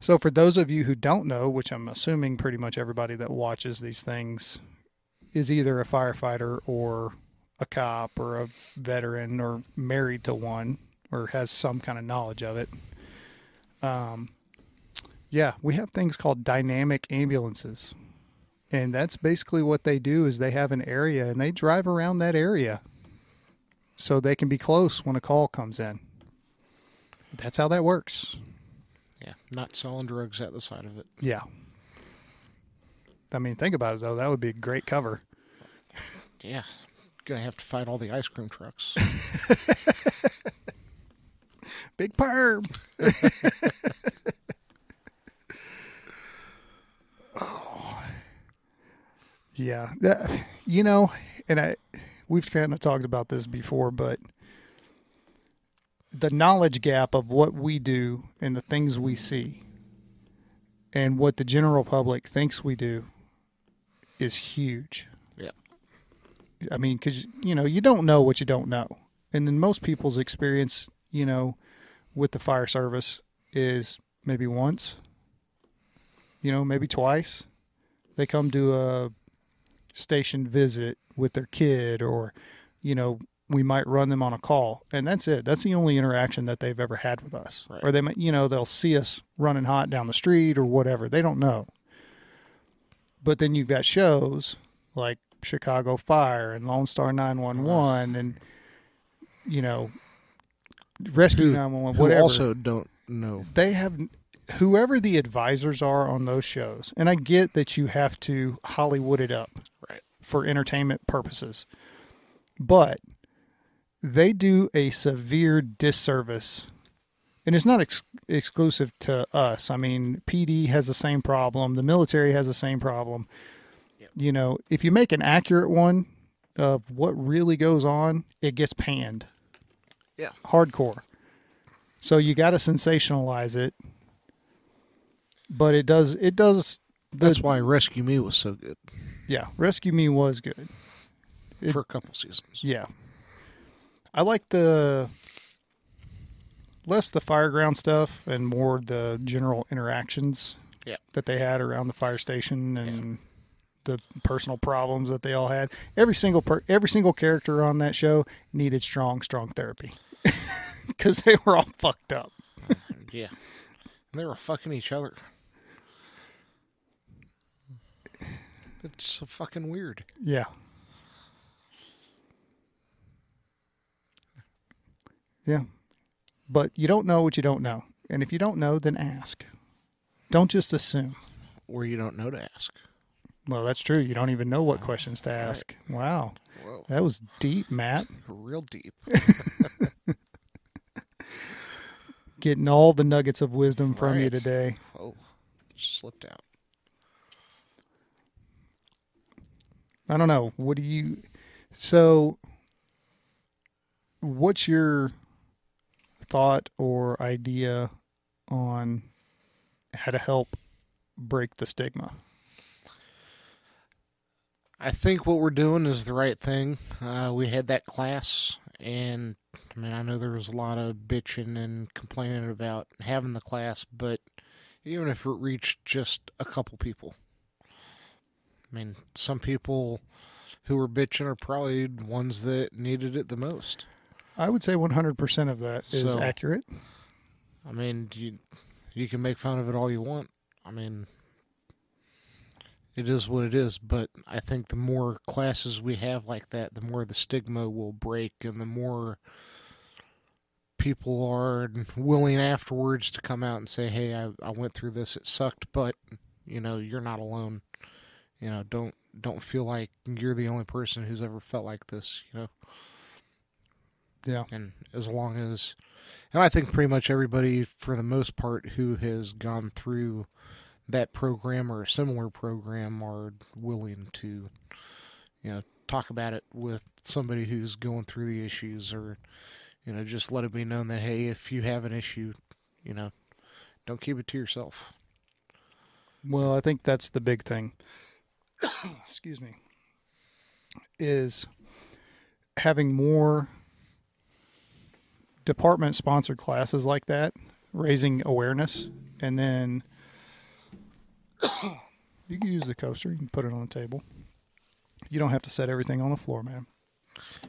So for those of you who don't know, which I'm assuming pretty much everybody that watches these things is either a firefighter or a cop or a veteran or married to one or has some kind of knowledge of it. Um, yeah, we have things called dynamic ambulances. And that's basically what they do is they have an area and they drive around that area so they can be close when a call comes in. That's how that works. Yeah. Not selling drugs at the side of it. Yeah. I mean, think about it though. That would be a great cover. Yeah. Gonna have to fight all the ice cream trucks. (laughs) (laughs) Big perm. (laughs) Yeah. That- you know, and I we've kind of talked about this before, but the knowledge gap of what we do and the things we see and what the general public thinks we do is huge. Yeah. I mean, because you know you don't know what you don't know, and in most people's experience, you know, with the fire service is maybe once, you know, maybe twice. They come to a station visit with their kid, or you know, we might run them on a call, and that's it. That's the only interaction that they've ever had with us. Right. Or they might, you know, they'll see us running hot down the street or whatever. They don't know. But then you've got shows like Chicago Fire and Lone Star 911 and you know Rescue Who- 911 Who also don't know. they have whoever the advisors are on those shows. And I get that you have to Hollywood it up Right. for entertainment purposes. But they do a severe disservice. And it's not ex- exclusive to us. I mean, PD has the same problem. The military has the same problem. Yep. You know, if you make an accurate one of what really goes on, it gets panned Yeah. hardcore. So you got to sensationalize it. But it does it does the, That's why Rescue Me was so good yeah, Rescue Me was good. It- for a couple seasons. Yeah. I like the less the fireground stuff and more the general interactions Yeah. that they had around the fire station and the personal problems that they all had. Every single per, every single character on that show needed strong strong therapy (laughs) cuz they were all fucked up. (laughs) Yeah. And they were fucking each other. It's so fucking weird. Yeah. Yeah. But you don't know what you don't know. And if you don't know, then ask. Don't just assume. Or you don't know to ask. Well, that's true. You don't even know what questions to ask. Wow. Whoa. That was deep, Matt. (laughs) Real deep. (laughs) (laughs) Getting all the nuggets of wisdom from you today. Oh. Just slipped out. I don't know. What do you So what's your thought or idea on how to help break the stigma? I think what we're doing is the right thing. Uh, we had that class, and I mean, I know there was a lot of bitching and complaining about having the class, but even if it reached just a couple people, I mean, some people who were bitching are probably ones that needed it the most. I would say 100% of that is So- accurate. I mean, you you can make fun of it all you want. I mean, it is what it is. But I think the more classes we have like that, the more the stigma will break, and the more people are willing afterwards to come out and say, "Hey, I, I went through this. It sucked, but you know, you're not alone. You know, don't don't feel like you're the only person who's ever felt like this. You know." Yeah. And as long as and I think pretty much everybody, for the most part, who has gone through that program or a similar program are willing to, you know, talk about it with somebody who's going through the issues or, you know, just let it be known that, hey, if you have an issue, you know, don't keep it to yourself. Well, I think that's the big thing. (coughs) Excuse me. Is having more department sponsored classes like that, raising awareness, and then (coughs) you can use the coaster, you can put it on the table. You don't have to set everything on the floor, man.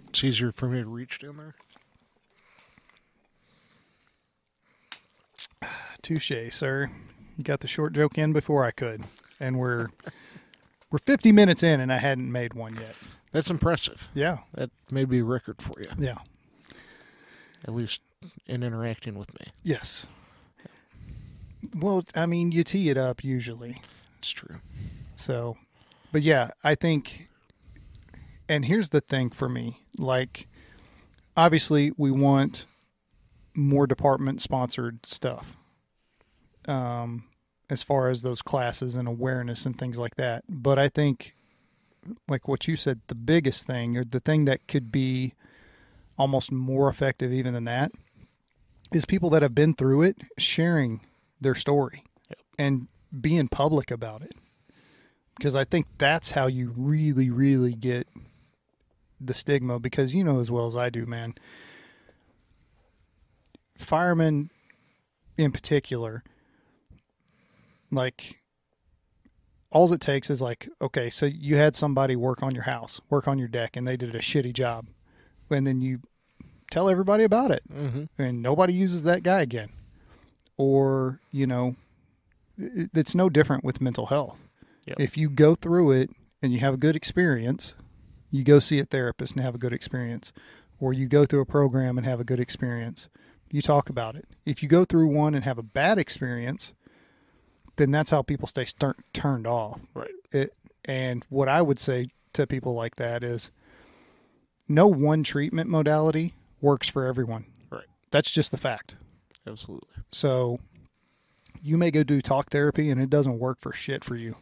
It's easier for me to reach down there. (sighs) Touche, sir. You got the short joke in before I could. And we're (laughs) we're 50 minutes in and I hadn't made one yet. That's impressive. Yeah. That may be a record for you, Yeah. at least in interacting with me. Yes. Well, I mean, you tee it up usually. It's true. So, but yeah, I think, and here's the thing for me like, obviously, we want more department sponsored stuff um, as far as those classes and awareness and things like that. But I think, like what you said, the biggest thing or the thing that could be almost more effective even than that is people that have been through it sharing their story Yep. and being public about it because I think that's how you really, really get the stigma. Because you know as well as I do, man, firemen in particular, like, all it takes is like, okay, so you had somebody work on your house, work on your deck, and they did a shitty job, and then you tell everybody about it, Mm-hmm. and nobody uses that guy again, or you know, it's no different with mental health Yep. if you go through it and you have a good experience, you go see a therapist and have a good experience, or you go through a program and have a good experience, you talk about it. If you go through one and have a bad experience, then that's how people stay start, turned off. Right. It, and what I would say to people like that is no one treatment modality works for everyone. Right. That's just the fact. Absolutely. So you may go do talk therapy and it doesn't work for shit for you.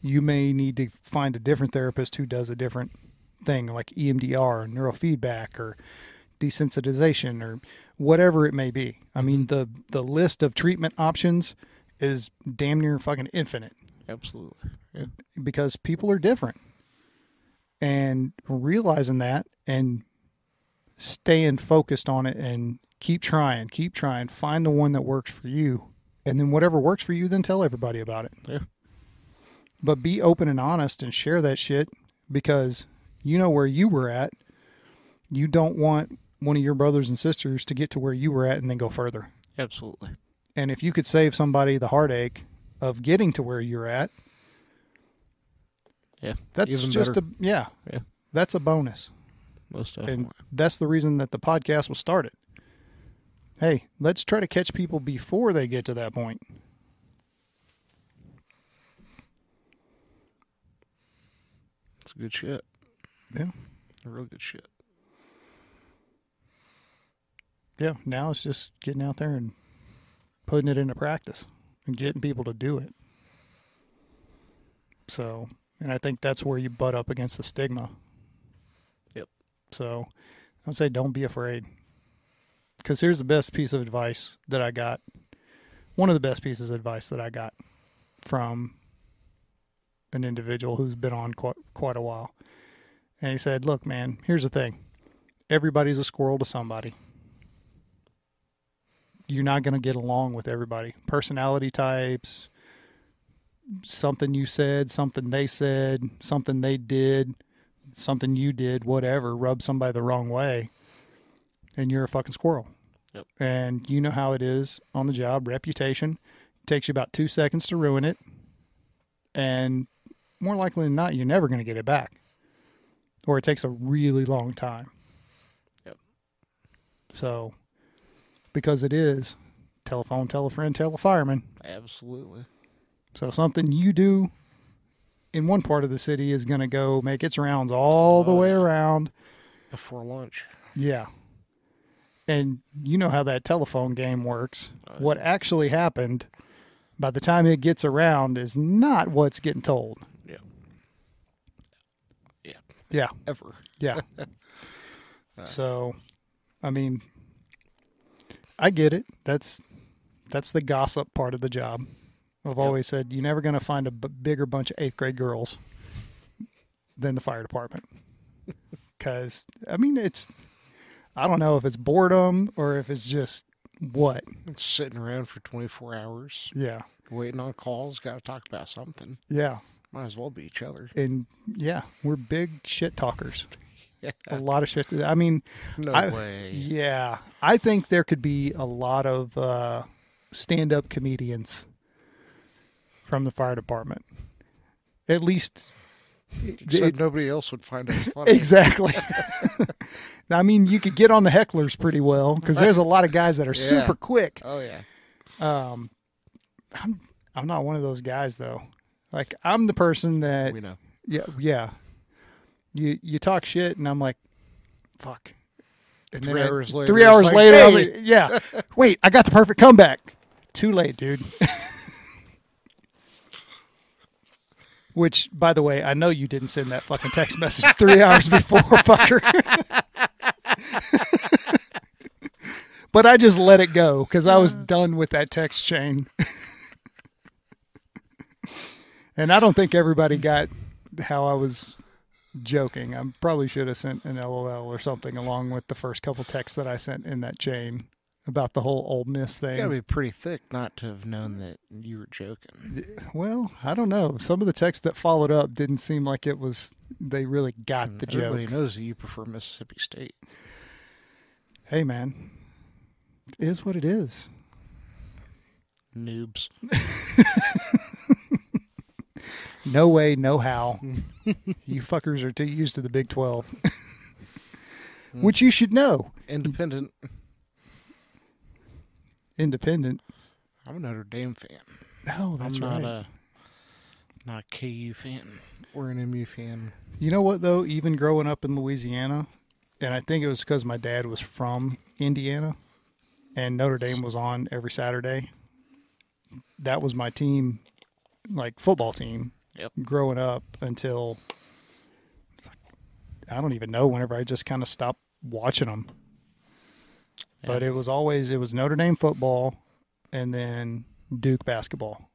You may need to find a different therapist who does a different thing like EMDR or neurofeedback or desensitization or whatever it may be. I mean mm-hmm. the the list of treatment options is damn near fucking infinite Absolutely. Yeah. because people are different. And realizing that and staying focused on it and keep trying, keep trying, find the one that works for you. And then whatever works for you, then tell everybody about it. Yeah. But be open and honest and share that shit because you know where you were at. You don't want one of your brothers and sisters to get to where you were at and then go further. Absolutely. And if you could save somebody the heartache of getting to where you're at, Yeah. that's just better. a yeah. Yeah. That's a bonus. Most definitely. And that's the reason that the podcast was started. Hey, let's try to catch people before they get to that point. It's good shit. Yeah. Real good shit. Yeah, now it's just getting out there and putting it into practice and getting people to do it. So, and I think that's where you butt up against the stigma. Yep. So, I would say don't be afraid. Because here's the best piece of advice that I got. One of the best pieces of advice that I got from an individual who's been on quite, quite a while. And he said, Look, man, here's the thing everybody's a squirrel to somebody. You're not going to get along with everybody. Personality types, something you said, something they said, something they did, something you did, whatever, rub somebody the wrong way, and you're a fucking squirrel. Yep. And you know how it is on the job, reputation. It takes you about two seconds to ruin it. And more likely than not, you're never going to get it back. Or it takes a really long time. Yep. So, because it is telephone, tell a friend, tell a fireman. Absolutely. So something you do in one part of the city is going to go make its rounds all the Oh, way around. Before lunch. Yeah. And you know how that telephone game works. Oh, What actually happened by the time it gets around is not what's getting told. Yeah. Yeah. Yeah. Ever. Yeah. (laughs) so, I mean, I get it. That's that's the gossip part of the job. I've always said you're never going to find a b- bigger bunch of eighth grade girls than the fire department. (laughs) Because I mean, it's I don't know if it's boredom or if it's just what. Sitting around for 24 hours, Yeah, waiting on calls. Got to talk about something. yeah, Might as well be each other. and yeah, we're big shit talkers. Yeah. A lot of shit. I mean, No I- way. Yeah, I think there could be a lot of uh, stand-up comedians from the fire department. At least, Except it- nobody else would find us (laughs) funny. exactly. (laughs) I mean, you could get on the hecklers pretty well because there's a lot of guys that are Yeah. super quick. Oh yeah. Um, I'm I'm not one of those guys though. Like I'm the person that We know. yeah yeah. You you talk shit and I'm like, fuck. And Three I- hours later, Three hours like, later, "Hey." like, yeah. (laughs) Wait, I got the perfect comeback. Too late, dude. (laughs) Which, by the way, I know you didn't send that fucking text message three (laughs) hours before, fucker. but I just let it go because I was done with that text chain. and I don't think everybody got how I was joking. I probably should have sent an LOL or something along with the first couple texts that I sent in that chain about the whole Ole Miss You thing. gotta be pretty thick not to have known that you were joking. Well, I don't know. Some of the texts that followed up didn't seem like it was they really got the joke. Everybody knows that you prefer Mississippi State. Hey man. It is what it is. Noobs. (laughs) No way, no how. (laughs) you fuckers are too used to the Big 12. (laughs) Which you should know. Independent. Independent. I'm a Notre Dame fan. No, that's I'm right. not a not a KU fan or an MU fan. You know what though? Even growing up in Louisiana, and I think it was because my dad was from Indiana, and Notre Dame was on every Saturday. That was my team, like football team. Yep. Growing up until I don't even know. Whenever I just kind of stopped watching them, but it was always it was Notre Dame football, and then Duke basketball.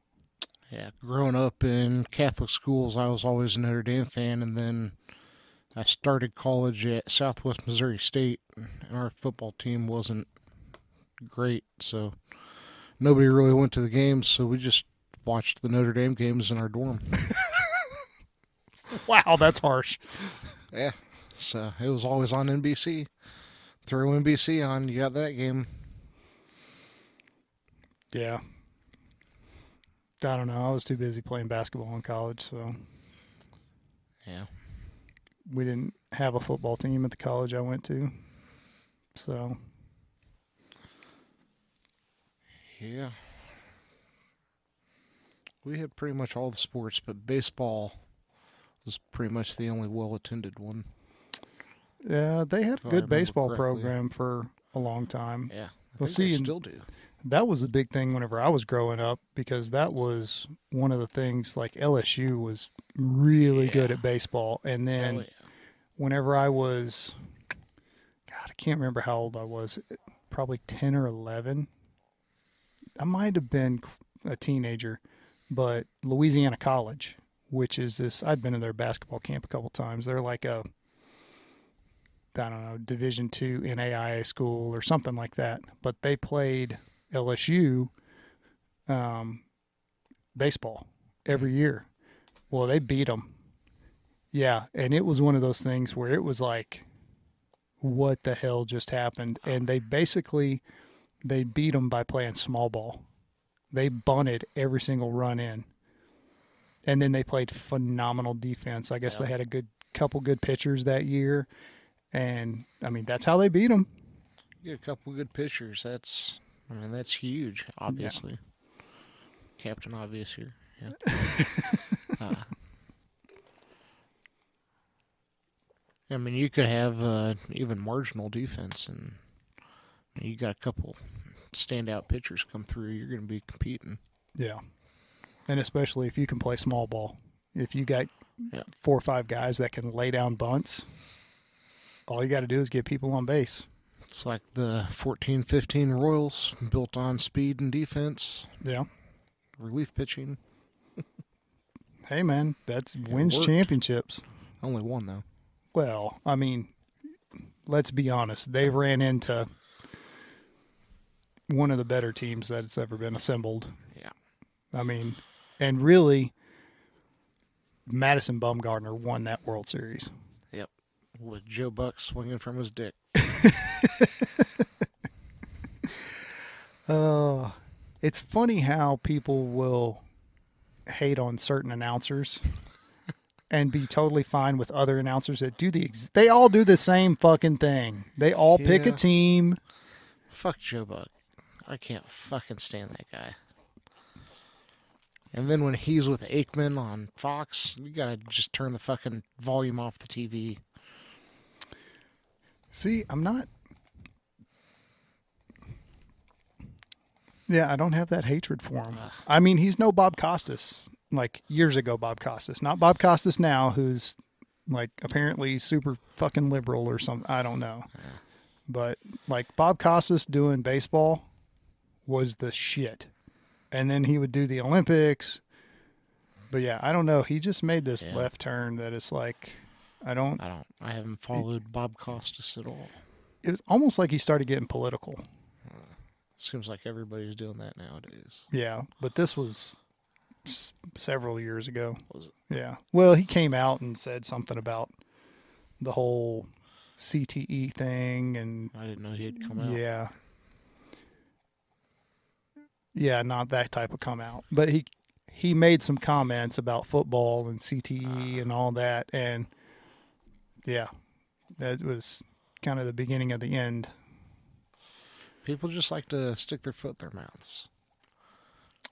Yeah, growing up in Catholic schools, I was always a Notre Dame fan, and then I started college at Southwest Missouri State, and our football team wasn't great, so nobody really went to the games, so we just watched the Notre Dame games in our dorm. (laughs) Wow, that's harsh. yeah, so it was always on NBC. Throw NBC on, you got that game. Yeah. I don't know. I was too busy playing basketball in college, so Yeah, we didn't have a football team at the college I went to. So, yeah. We had pretty much all the sports, but baseball was pretty much the only well-attended one. yeah, they had a good baseball correctly. program for a long time. Yeah, I Well, see, they still do. That was a big thing whenever I was growing up because that was one of the things like LSU was really good at baseball. And then yeah. whenever I was, God, I can't remember how old I was, probably 10 or 11. I might have been a teenager, but Louisiana College which is this. I've been to their basketball camp a couple times. They're like a, I don't know, Division two NAIA school or something like that. But they played LSU um, baseball every year. Well, they beat them. Yeah, and it was one of those things where it was like, what the hell just happened? And they basically they beat them by playing small ball. They bunted every single run in, and then they played phenomenal defense. I guess Yeah. they had a good couple good pitchers that year, and I mean that's how they beat them. Get a couple good pitchers. That's, I mean, that's huge. Obviously, Captain Obvious here. Yeah. (laughs) uh, I mean, you could have uh, even marginal defense, and you got a couple standout pitchers come through. You're going to be competing. Yeah. And especially if you can play small ball. If you got Yeah. four or five guys that can lay down bunts, all you got to do is get people on base. It's like the 14 15 Royals built on speed and defense, Yeah. relief pitching. Hey, man, that's wins worked. championships. Only one, though. Well, I mean, let's be honest. They ran into one of the better teams that's ever been assembled. Yeah. I mean, and really, Madison Bumgarner won that World Series. Yep. With Joe Buck swinging from his dick. (laughs) Uh, it's funny how people will hate on certain announcers (laughs) and be totally fine with other announcers that do the ex- they all do the same fucking thing. They all pick a team. Fuck Joe Buck. I can't fucking stand that guy. And then when he's with Aikman on Fox, you gotta just turn the fucking volume off the TV. See, I'm not Yeah, I don't have that hatred for him. I mean, he's no Bob Costas. Like years ago Bob Costas. Not Bob Costas now who's like apparently super fucking liberal or something. I don't know. But like Bob Costas doing baseball was the shit. And then he would do the Olympics. But yeah, I don't know. He just made this Yeah. left turn that it's like I don't I don't. I haven't followed Bob Costas at all. it was almost like he started getting political. Seems like everybody's doing that nowadays. Yeah, but this was s- several years ago. Was it? Yeah. Well, he came out and said something about the whole CTE thing and I didn't know he had come out. yeah. Yeah, not that type of come out. But he he made some comments about football and CTE ah. and all that and yeah. That was kind of the beginning of the end. People just like to stick their foot in their mouths.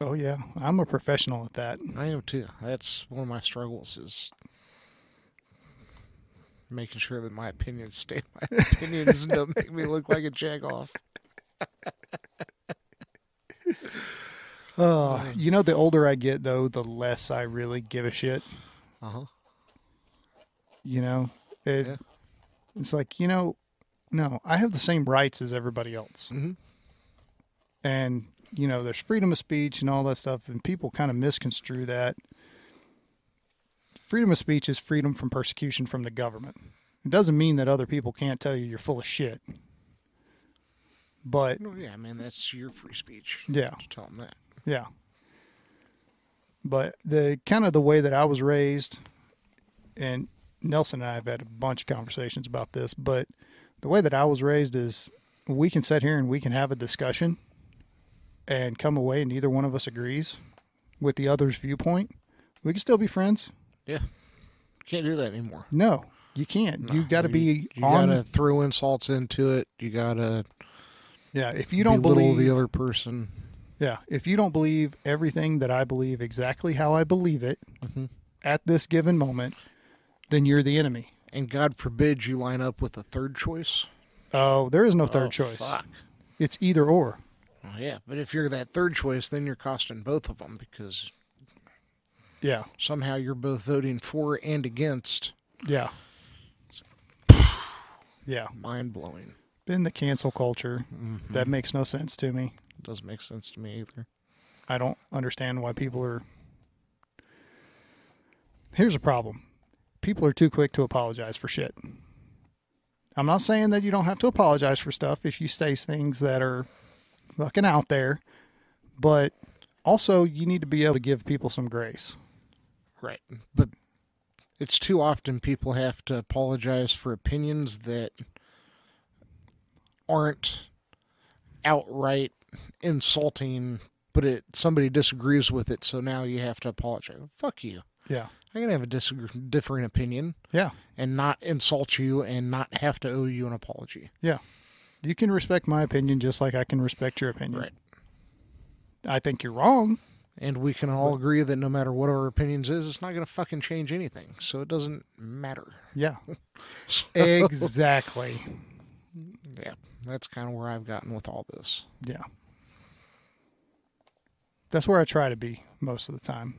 Oh yeah, I'm a professional at that. I am too. That's one of my struggles is making sure that my opinions stay my (laughs) opinions and don't make me look like a jack off. (laughs) (laughs) Uh, you know, the older I get, though, the less I really give a shit. Uh huh. You know, it, Yeah. it's like you know, no, I have the same rights as everybody else, Mhm. and you know, there's freedom of speech and all that stuff, and people kind of misconstrue that. Freedom of speech is freedom from persecution from the government. It doesn't mean that other people can't tell you you're full of shit. But No, yeah, mean that's your free speech. yeah, To tell them that. Yeah. But the kind of the way that I was raised, and Nelson and I have had a bunch of conversations about this, but the way that I was raised is we can sit here and we can have a discussion and come away and neither one of us agrees with the other's viewpoint. We can still be friends. Yeah. Can't do that anymore. No, you can't. you got to be You on. gotta throw insults into it. You gotta yeah, if you don't belittle believe the other person. Yeah, if you don't believe everything that I believe exactly how I believe it Mhm. at this given moment, then you're the enemy. And God forbid you line up with a third choice. Oh, there is no third Oh, choice. Fuck. It's either or. Well, yeah, but if you're that third choice, then you're costing both of them because Yeah, somehow you're both voting for and against. yeah, yeah. (sighs) Mind blowing. Been the cancel culture. Mm-hmm. That makes no sense to me. It doesn't make sense to me either. I don't understand why people are. here's a problem people are too quick to apologize for shit. I'm not saying that you don't have to apologize for stuff if you say things that are fucking out there, but also you need to be able to give people some grace. Right. But it's too often people have to apologize for opinions that aren't outright insulting, but it somebody disagrees with it, so now you have to apologize. Fuck you. Yeah. I can have a disagree, differing opinion Yeah. and not insult you and not have to owe you an apology. Yeah. You can respect my opinion just like I can respect your opinion. Right. I think you're wrong. And we can all agree that no matter what our opinions is, it's not going to fucking change anything. So it doesn't matter. Yeah. (laughs) exactly. Yeah, that's kind of where I've gotten with all this. Yeah. That's where I try to be most of the time.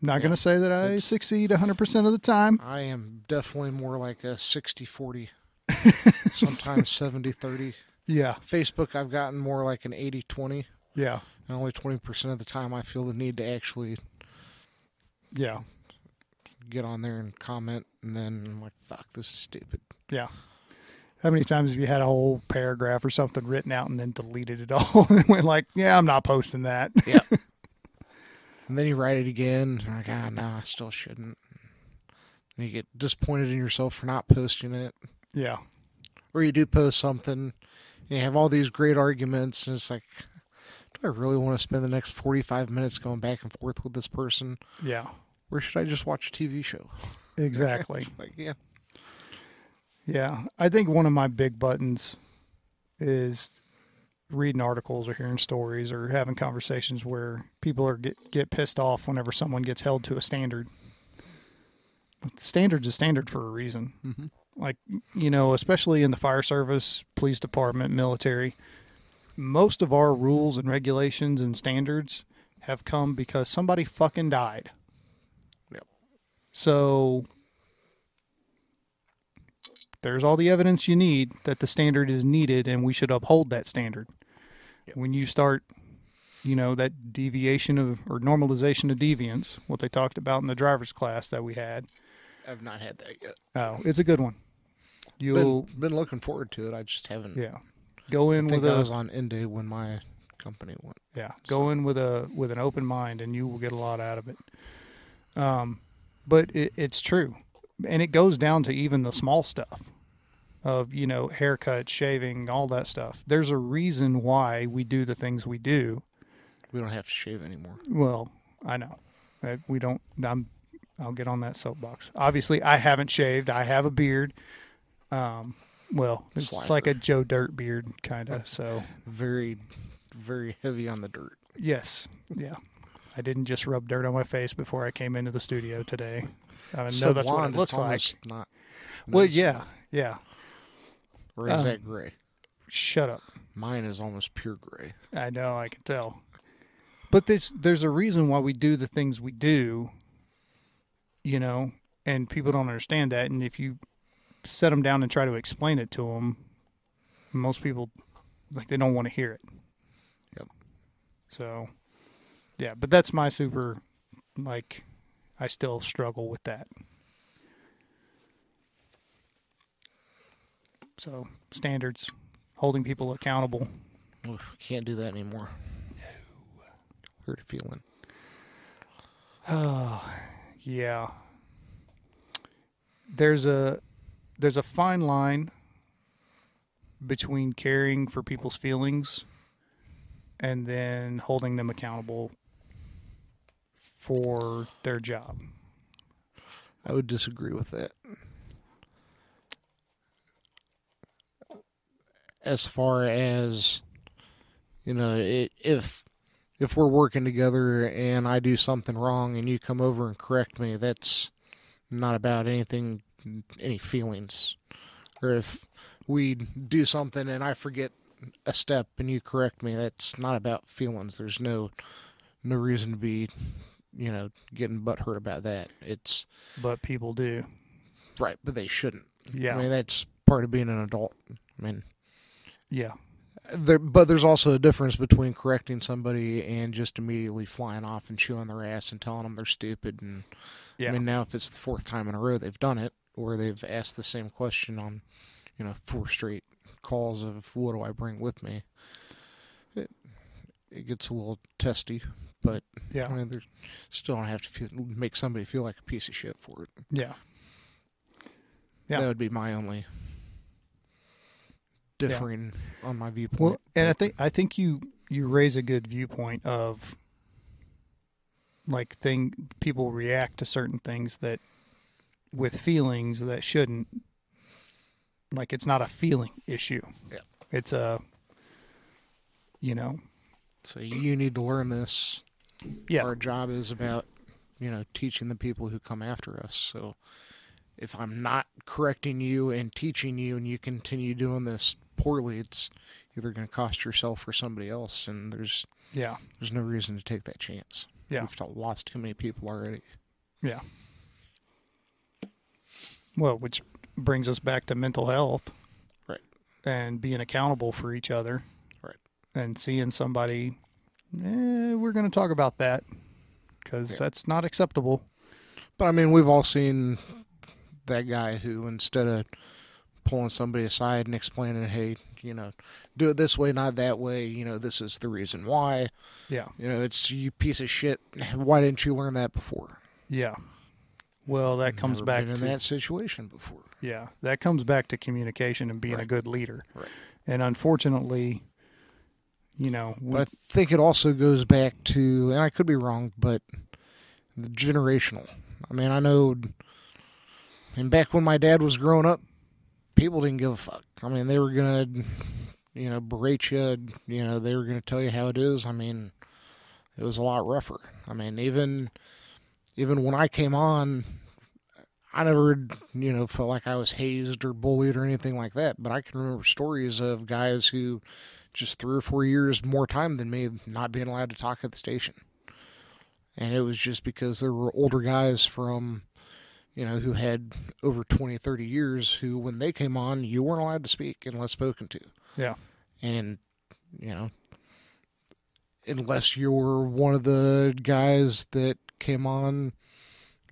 Not going to say that I succeed 100% of the time. I am definitely more like a 60 40, (laughs) sometimes 70 30. Yeah. Facebook, I've gotten more like an 80 20. Yeah. And only 20% of the time I feel the need to actually Yeah. get on there and comment. And then I'm like, fuck, this is stupid. Yeah. How many times have you had a whole paragraph or something written out and then deleted it all (laughs) and went like, yeah, I'm not posting that. Yeah. (laughs) and then you write it again. Like, ah, no, I still shouldn't. And you get disappointed in yourself for not posting it. yeah. or you do post something and you have all these great arguments and it's like do i really want to spend the next 45 minutes going back and forth with this person Yeah. or should i just watch a tv show (laughs) Exactly. Like yeah Yeah, I think one of my big buttons is reading articles or hearing stories or having conversations where people are get get pissed off whenever someone gets held to a standard. Standard's a standard for a reason. Mhm. Like you know, especially in the fire service, police department, military, most of our rules and regulations and standards have come because somebody fucking died. Yep. So there's all the evidence you need that the standard is needed and we should uphold that standard. Yep. When you start, you know, that deviation of or normalization of deviance, what they talked about in the driver's class that we had. i've not had that yet Oh, it's a good one. You'll been, been looking forward to it i just haven't yeah. Go i in think with i a was on end day when my company went Yeah, go in with a with an open mind, and you will get a lot out of it. Um, but it, it's true, and it goes down to even the small stuff of you know haircut, shaving, all that stuff. There's a reason why we do the things we do. we don't have to shave anymore Well, I know Uh, we don't. I'm. I'll get on that soapbox. Obviously, I haven't shaved. I have a beard. Um, well, it's like a Joe Dirt beard, kind of. So very very heavy on the dirt Yes. Yeah. I didn't just rub dirt on my face before I came into the studio today. I so know that's what it looks like. not Well, yeah. Yeah. or is Um, that gray Shut up. mine is almost pure gray I know. I can tell. But there's there's a reason why we do the things we do. You know, and people don't understand that. And if you set them down and try to explain it to them, most people like they don't want to hear it. Yep. So, yeah, but that's my super. Like, I still struggle with that. So standards, holding people accountable. Oof, can't do that anymore no hurt a feeling Oh, (sighs) yeah. There's a there's a fine line between caring for people's feelings and then holding them accountable for their job. I would disagree with that. As far as you know, it, if if we're working together and I do something wrong and you come over and correct me, that's not about anything, any feelings. Or if we do something and I forget a step and you correct me, that's not about feelings. There's no no reason to be, you know, getting butthurt about that. It's But people do. Right, but they shouldn't. Yeah. I mean, that's part of being an adult. I mean, yeah. there, but there's also a difference between correcting somebody and just immediately flying off and chewing their ass and telling them they're stupid. And Yeah. I mean, now if it's the fourth time in a row they've done it, or they've asked the same question on, you know, four straight calls of what do I bring with me, it it gets a little testy. But yeah. I mean, they still don't have to feel, make somebody feel like a piece of shit for it. Yeah. Yeah. That would be my only differing on my viewpoint. Well, and I think I think you you raise a good viewpoint of like thing people react to certain things that with feelings that shouldn't like it's not a feeling issue. Yeah. It's a you know, So you need to learn this. Yeah. Our job is about, you know, teaching the people who come after us. So if I'm not correcting you and teaching you and you continue doing this poorly, it's either going to cost yourself or somebody else and there's Yeah. there's no reason to take that chance. Yeah. We've lost too many people already. Yeah. Well, which brings us back to mental health. Right. And being accountable for each other. Right. And seeing somebody, eh, we're going to talk about that because Yeah. that's not acceptable. But I mean, we've all seen that guy who, instead of pulling somebody aside and explaining, hey, you know, do it this way, not that way, you know, this is the reason why, Yeah. you know, it's you piece of shit. Why didn't you learn that before? Yeah. Well, that comes back been in to that situation before. yeah, that comes back to communication and being a good leader. Right. And unfortunately, you know, we- But I think it also goes back to, and I could be wrong, but the generational. I mean, I know, and back when my dad was growing up, people didn't give a fuck. I mean, they were gonna, you know, berate you. You know, they were gonna tell you how it is. I mean, it was a lot rougher. I mean, even even when I came on, I never, you know, felt like I was hazed or bullied or anything like that. But I can remember stories of guys who just three or four years more time than me not being allowed to talk at the station. And it was just because there were older guys from, you know, who had over 20, 30 years who, when they came on, you weren't allowed to speak unless spoken to. yeah. And, you know, unless you were one of the guys that came on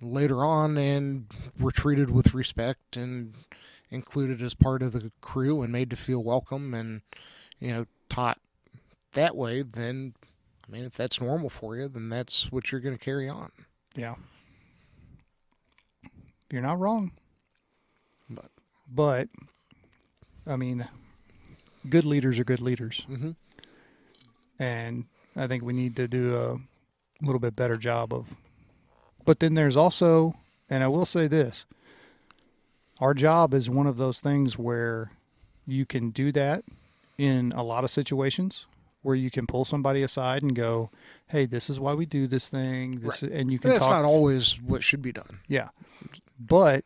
later on and were treated with respect and included as part of the crew and made to feel welcome and, you know, taught that way, then, I mean, if that's normal for you, then that's what you're going to carry on. Yeah. You're not wrong. But, But I mean, good leaders are good leaders, hmm and I think we need to do a little bit better job of. But then there's also, and I will say this: our job is one of those things where you can do that in a lot of situations where you can pull somebody aside and go, "Hey, this is why we do this thing." This is, and you can that's talk not always what should be done. Yeah. But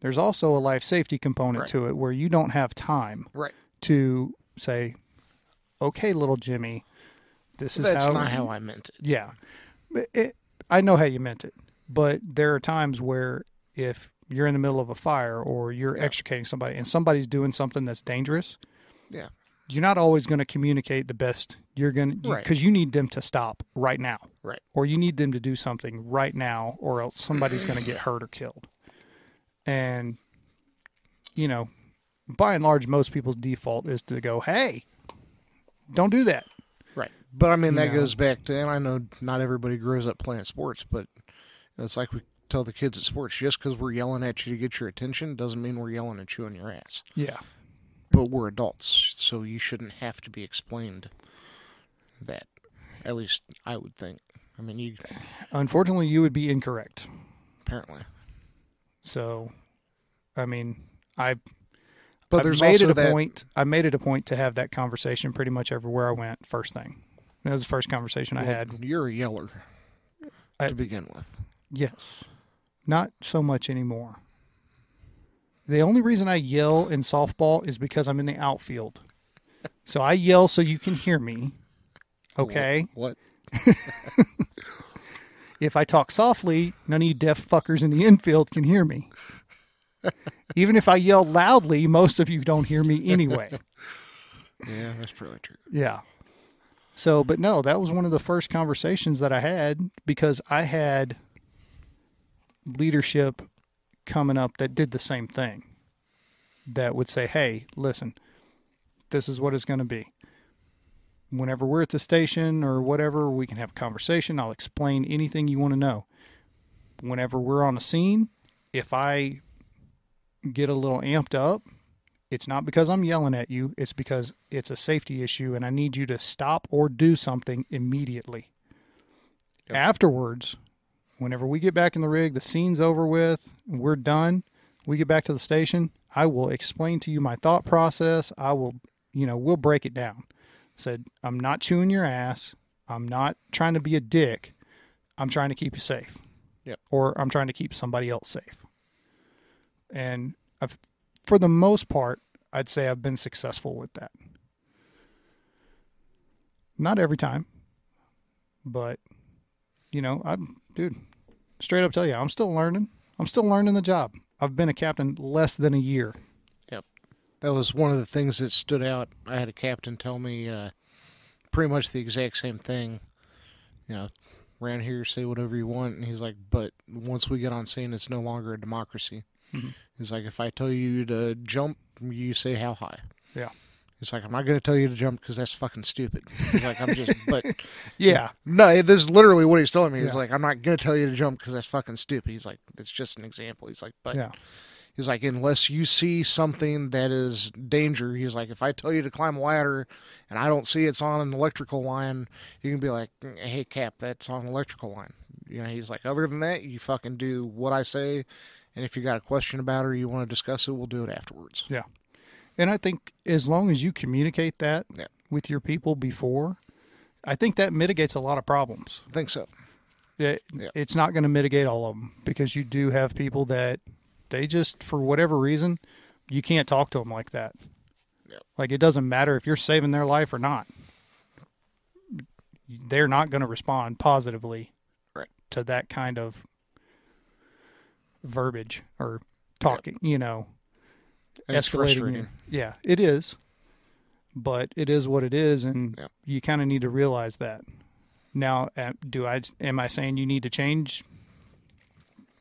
there's also a life safety component Right. to it where you don't have time Right. to say, okay, little Jimmy, this is how That's how. not how I meant it. Yeah. It, I know how you meant it. But there are times where if you're in the middle of a fire or you're Yeah. extricating somebody and somebody's doing something that's dangerous, Yeah. You're not always going to communicate the best. You're going to, because you need them to stop right now Right. or you need them to do something right now or else somebody's going to get hurt or killed and you know by and large most people's default is to go hey don't do that Right. But I mean, that No. goes back to, and I know not everybody grows up playing sports, but it's like we tell the kids at sports just because we're yelling at you to get your attention doesn't mean we're yelling at you in your ass. yeah But we're adults, so you shouldn't have to be explained that. At least I would think. I mean, you unfortunately you would be incorrect apparently. so i mean i But I've there's made also it a that. point i made it a point to have that conversation pretty much everywhere i went first thing that was the first conversation i had You're a yeller I- to begin with. Yes. Not so much anymore. The only reason I yell in softball is because I'm in the outfield. So I yell so you can hear me. Okay. What? (laughs) If I talk softly, none of you deaf fuckers in the infield can hear me. (laughs) Even if I yell loudly, most of you don't hear me anyway. (laughs) Yeah, that's probably true. Yeah. So, but no, that was one of the first conversations that I had because I had leadership coming up that did the same thing. That would say, "Hey, listen, this is what it's going to be. Whenever we're at the station or whatever, we can have a conversation. I'll explain anything you want to know. Whenever we're on a scene, if I get a little amped up, it's not because I'm yelling at you, it's because it's a safety issue and I need you to stop or do something immediately. Yep. Afterwards, whenever we get back in the rig, the scene's over with, we're done, we get back to the station, I will explain to you my thought process. I will, you know, we'll break it down. Said, I'm not chewing your ass. I'm not trying to be a dick. I'm trying to keep you safe. Yep. Or I'm trying to keep somebody else safe. And I've, for the most part, I'd say I've been successful with that. Not every time, but you know, I'm dude, straight up tell you, I'm still learning. I'm still learning the job. I've been a captain less than a year. That was one of the things that stood out. I had a captain tell me uh, pretty much the exact same thing. You know, around here, say whatever you want. And he's like, but once we get on scene, it's no longer a democracy. Mhm. He's like, if I tell you to jump, you say how high. Yeah. He's like, I'm not going to tell you to jump because that's fucking stupid. He's like, I'm just, but (laughs) Yeah. no, this is literally what he's telling me. He's Yeah. like, I'm not going to tell you to jump because that's fucking stupid. He's like, it's just an example. He's like, but Yeah. He's like, unless you see something that is danger, he's like, if I tell you to climb a ladder and I don't see it's on an electrical line, you can be like, hey, Cap, that's on an electrical line. You know, he's like, other than that, you fucking do what I say. And if you got a question about it or you want to discuss it, we'll do it afterwards. Yeah. And I think as long as you communicate that Yeah. with your people before, I think that mitigates a lot of problems. I think so. It, Yeah. It's not going to mitigate all of them because you do have people that they just, for whatever reason, you can't talk to them like that. Yep. Like it doesn't matter if you're saving their life or not. They're not going to respond positively Right. to that kind of verbiage or talking, you know. And escalating frustrating. Yeah, it is. But it is what it is, and Yep. you kind of need to realize that. Now, do I? Am I saying you need to change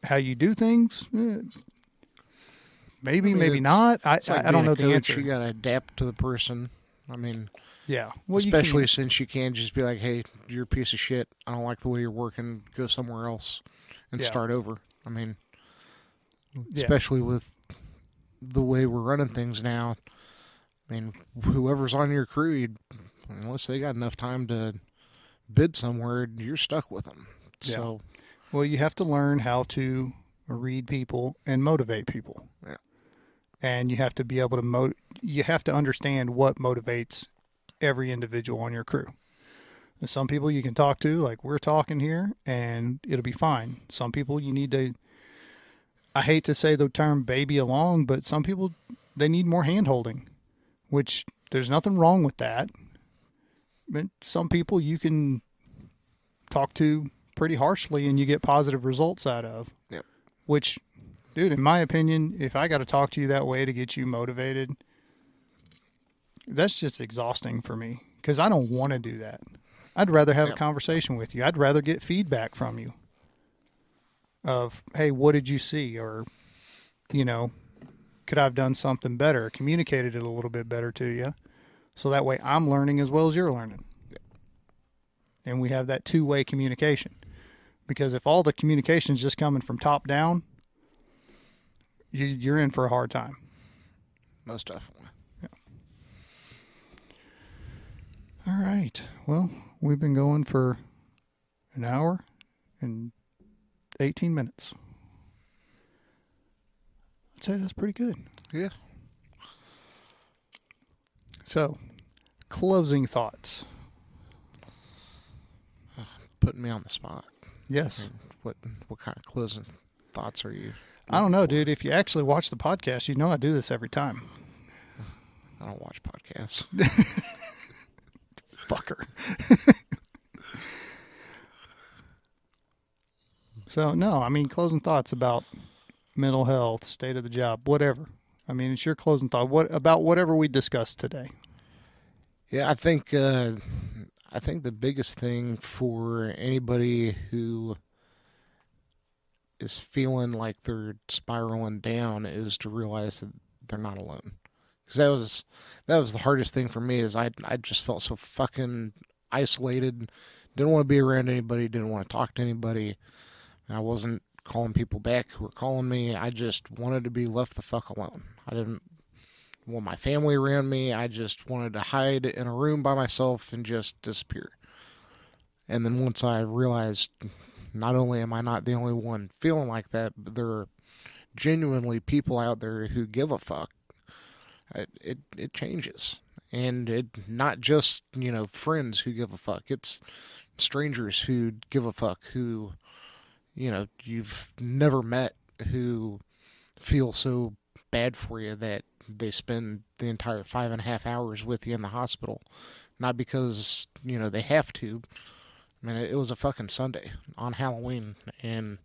how you do things? Eh, Maybe, I mean, maybe not. I like I, I don't know the answer. You got to adapt to the person. I mean, yeah, well, especially can- since you can't just be like, "Hey, you're a piece of shit. I don't like the way you're working. Go somewhere else and Yeah. start over." I mean, Yeah. especially with the way we're running things now. I mean, whoever's on your crew, unless they got enough time to bid somewhere, you're stuck with them. Yeah. So Well, you have to learn how to read people and motivate people. Yeah. And you have to be able to mo- you have to understand what motivates every individual on your crew. And some people you can talk to like we're talking here and it'll be fine. Some people you need to I hate to say the term baby along, but some people they need more hand holding, which there's nothing wrong with that. But some people you can talk to pretty harshly and you get positive results out of. Yep. Which, dude, in my opinion, if I got to talk to you that way to get you motivated, that's just exhausting for me because I don't want to do that. I'd rather have Yep. a conversation with you. I'd rather get feedback from you of, hey, what did you see? Or, you know, could I have done something better? Communicated it a little bit better to you. So that way I'm learning as well as you're learning. And we have that two way communication. Because if all the communication is just coming from top down, you, you're in for a hard time. most definitely. Yeah. All right. Well, we've been going for an hour and 18 minutes. I'd say that's pretty good. Yeah. So, closing thoughts. Uh, putting me on the spot. Yes. What what kind of closing thoughts are you? I don't know, dude. If you actually watch the podcast, you know I do this every time. I don't watch podcasts. (laughs) Fucker. so, no, I mean, closing thoughts about mental health, state of the job, whatever. I mean, it's your closing thought. What about whatever we discussed today? Yeah, I think uh, I think the biggest thing for anybody who is feeling like they're spiraling down is to realize that they're not alone. Because that was that was the hardest thing for me is I I just felt so fucking isolated, didn't want to be around anybody, didn't want to talk to anybody. I wasn't calling people back who were calling me. I just wanted to be left the fuck alone. I didn't want my family around me. I just wanted to hide in a room by myself and just disappear. And then once I realized not only am I not the only one feeling like that, but there are genuinely people out there who give a fuck. It it, it changes, and it not just you know friends who give a fuck. It's strangers who give a fuck who you know you've never met who feel so bad for you that they spend the entire five and a half hours with you in the hospital, not because you know they have to. I mean, it was a fucking Sunday on Halloween, and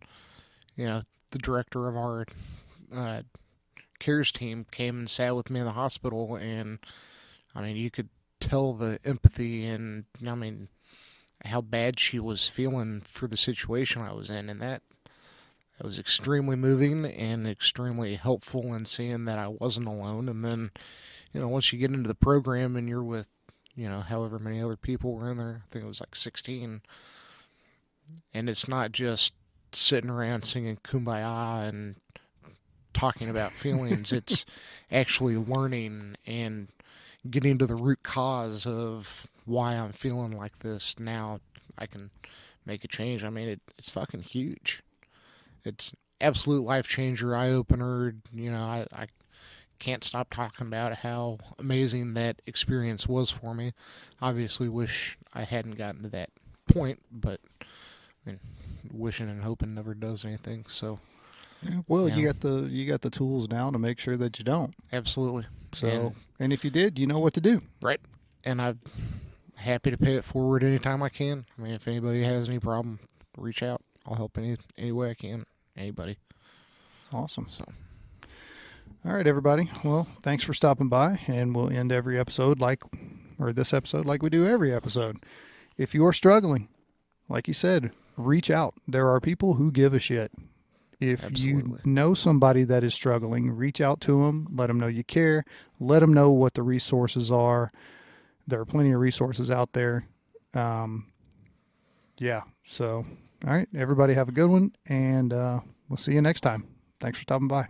you know the director of our uh, cares team came and sat with me in the hospital, and I mean, you could tell the empathy and I mean how bad she was feeling for the situation I was in, and that that was extremely moving and extremely helpful in seeing that I wasn't alone. And then, you know, once you get into the program and you're with, you know, however many other people were in there, I think it was like 16, and it's not just sitting around singing kumbaya and talking about feelings. (laughs) it's actually learning and getting to the root cause of why I'm feeling like this. Now I can make a change. I mean, it, it's fucking huge. It's absolute life changer, eye opener. You know, I, I can't stop talking about how amazing that experience was for me. Obviously, wish I hadn't gotten to that point, but I mean, wishing and hoping never does anything. So, Yeah, well, you got the you got the tools now to make sure that you don't. absolutely. So, And- and if you did, you know what to do. Right. And I'm happy to pay it forward anytime I can. I mean, if anybody has any problem, reach out. I'll help any any way I can. Anybody. Awesome. So All right, everybody. Well, thanks for stopping by, and we'll end every episode like, or this episode like we do every episode. If you're struggling, like you said, reach out. There are people who give a shit. If Absolutely. you know somebody that is struggling, reach out to them. Let them know you care. Let them know what the resources are. There are plenty of resources out there. Um, yeah. So, all right, everybody have a good one, and uh, we'll see you next time. Thanks for stopping by.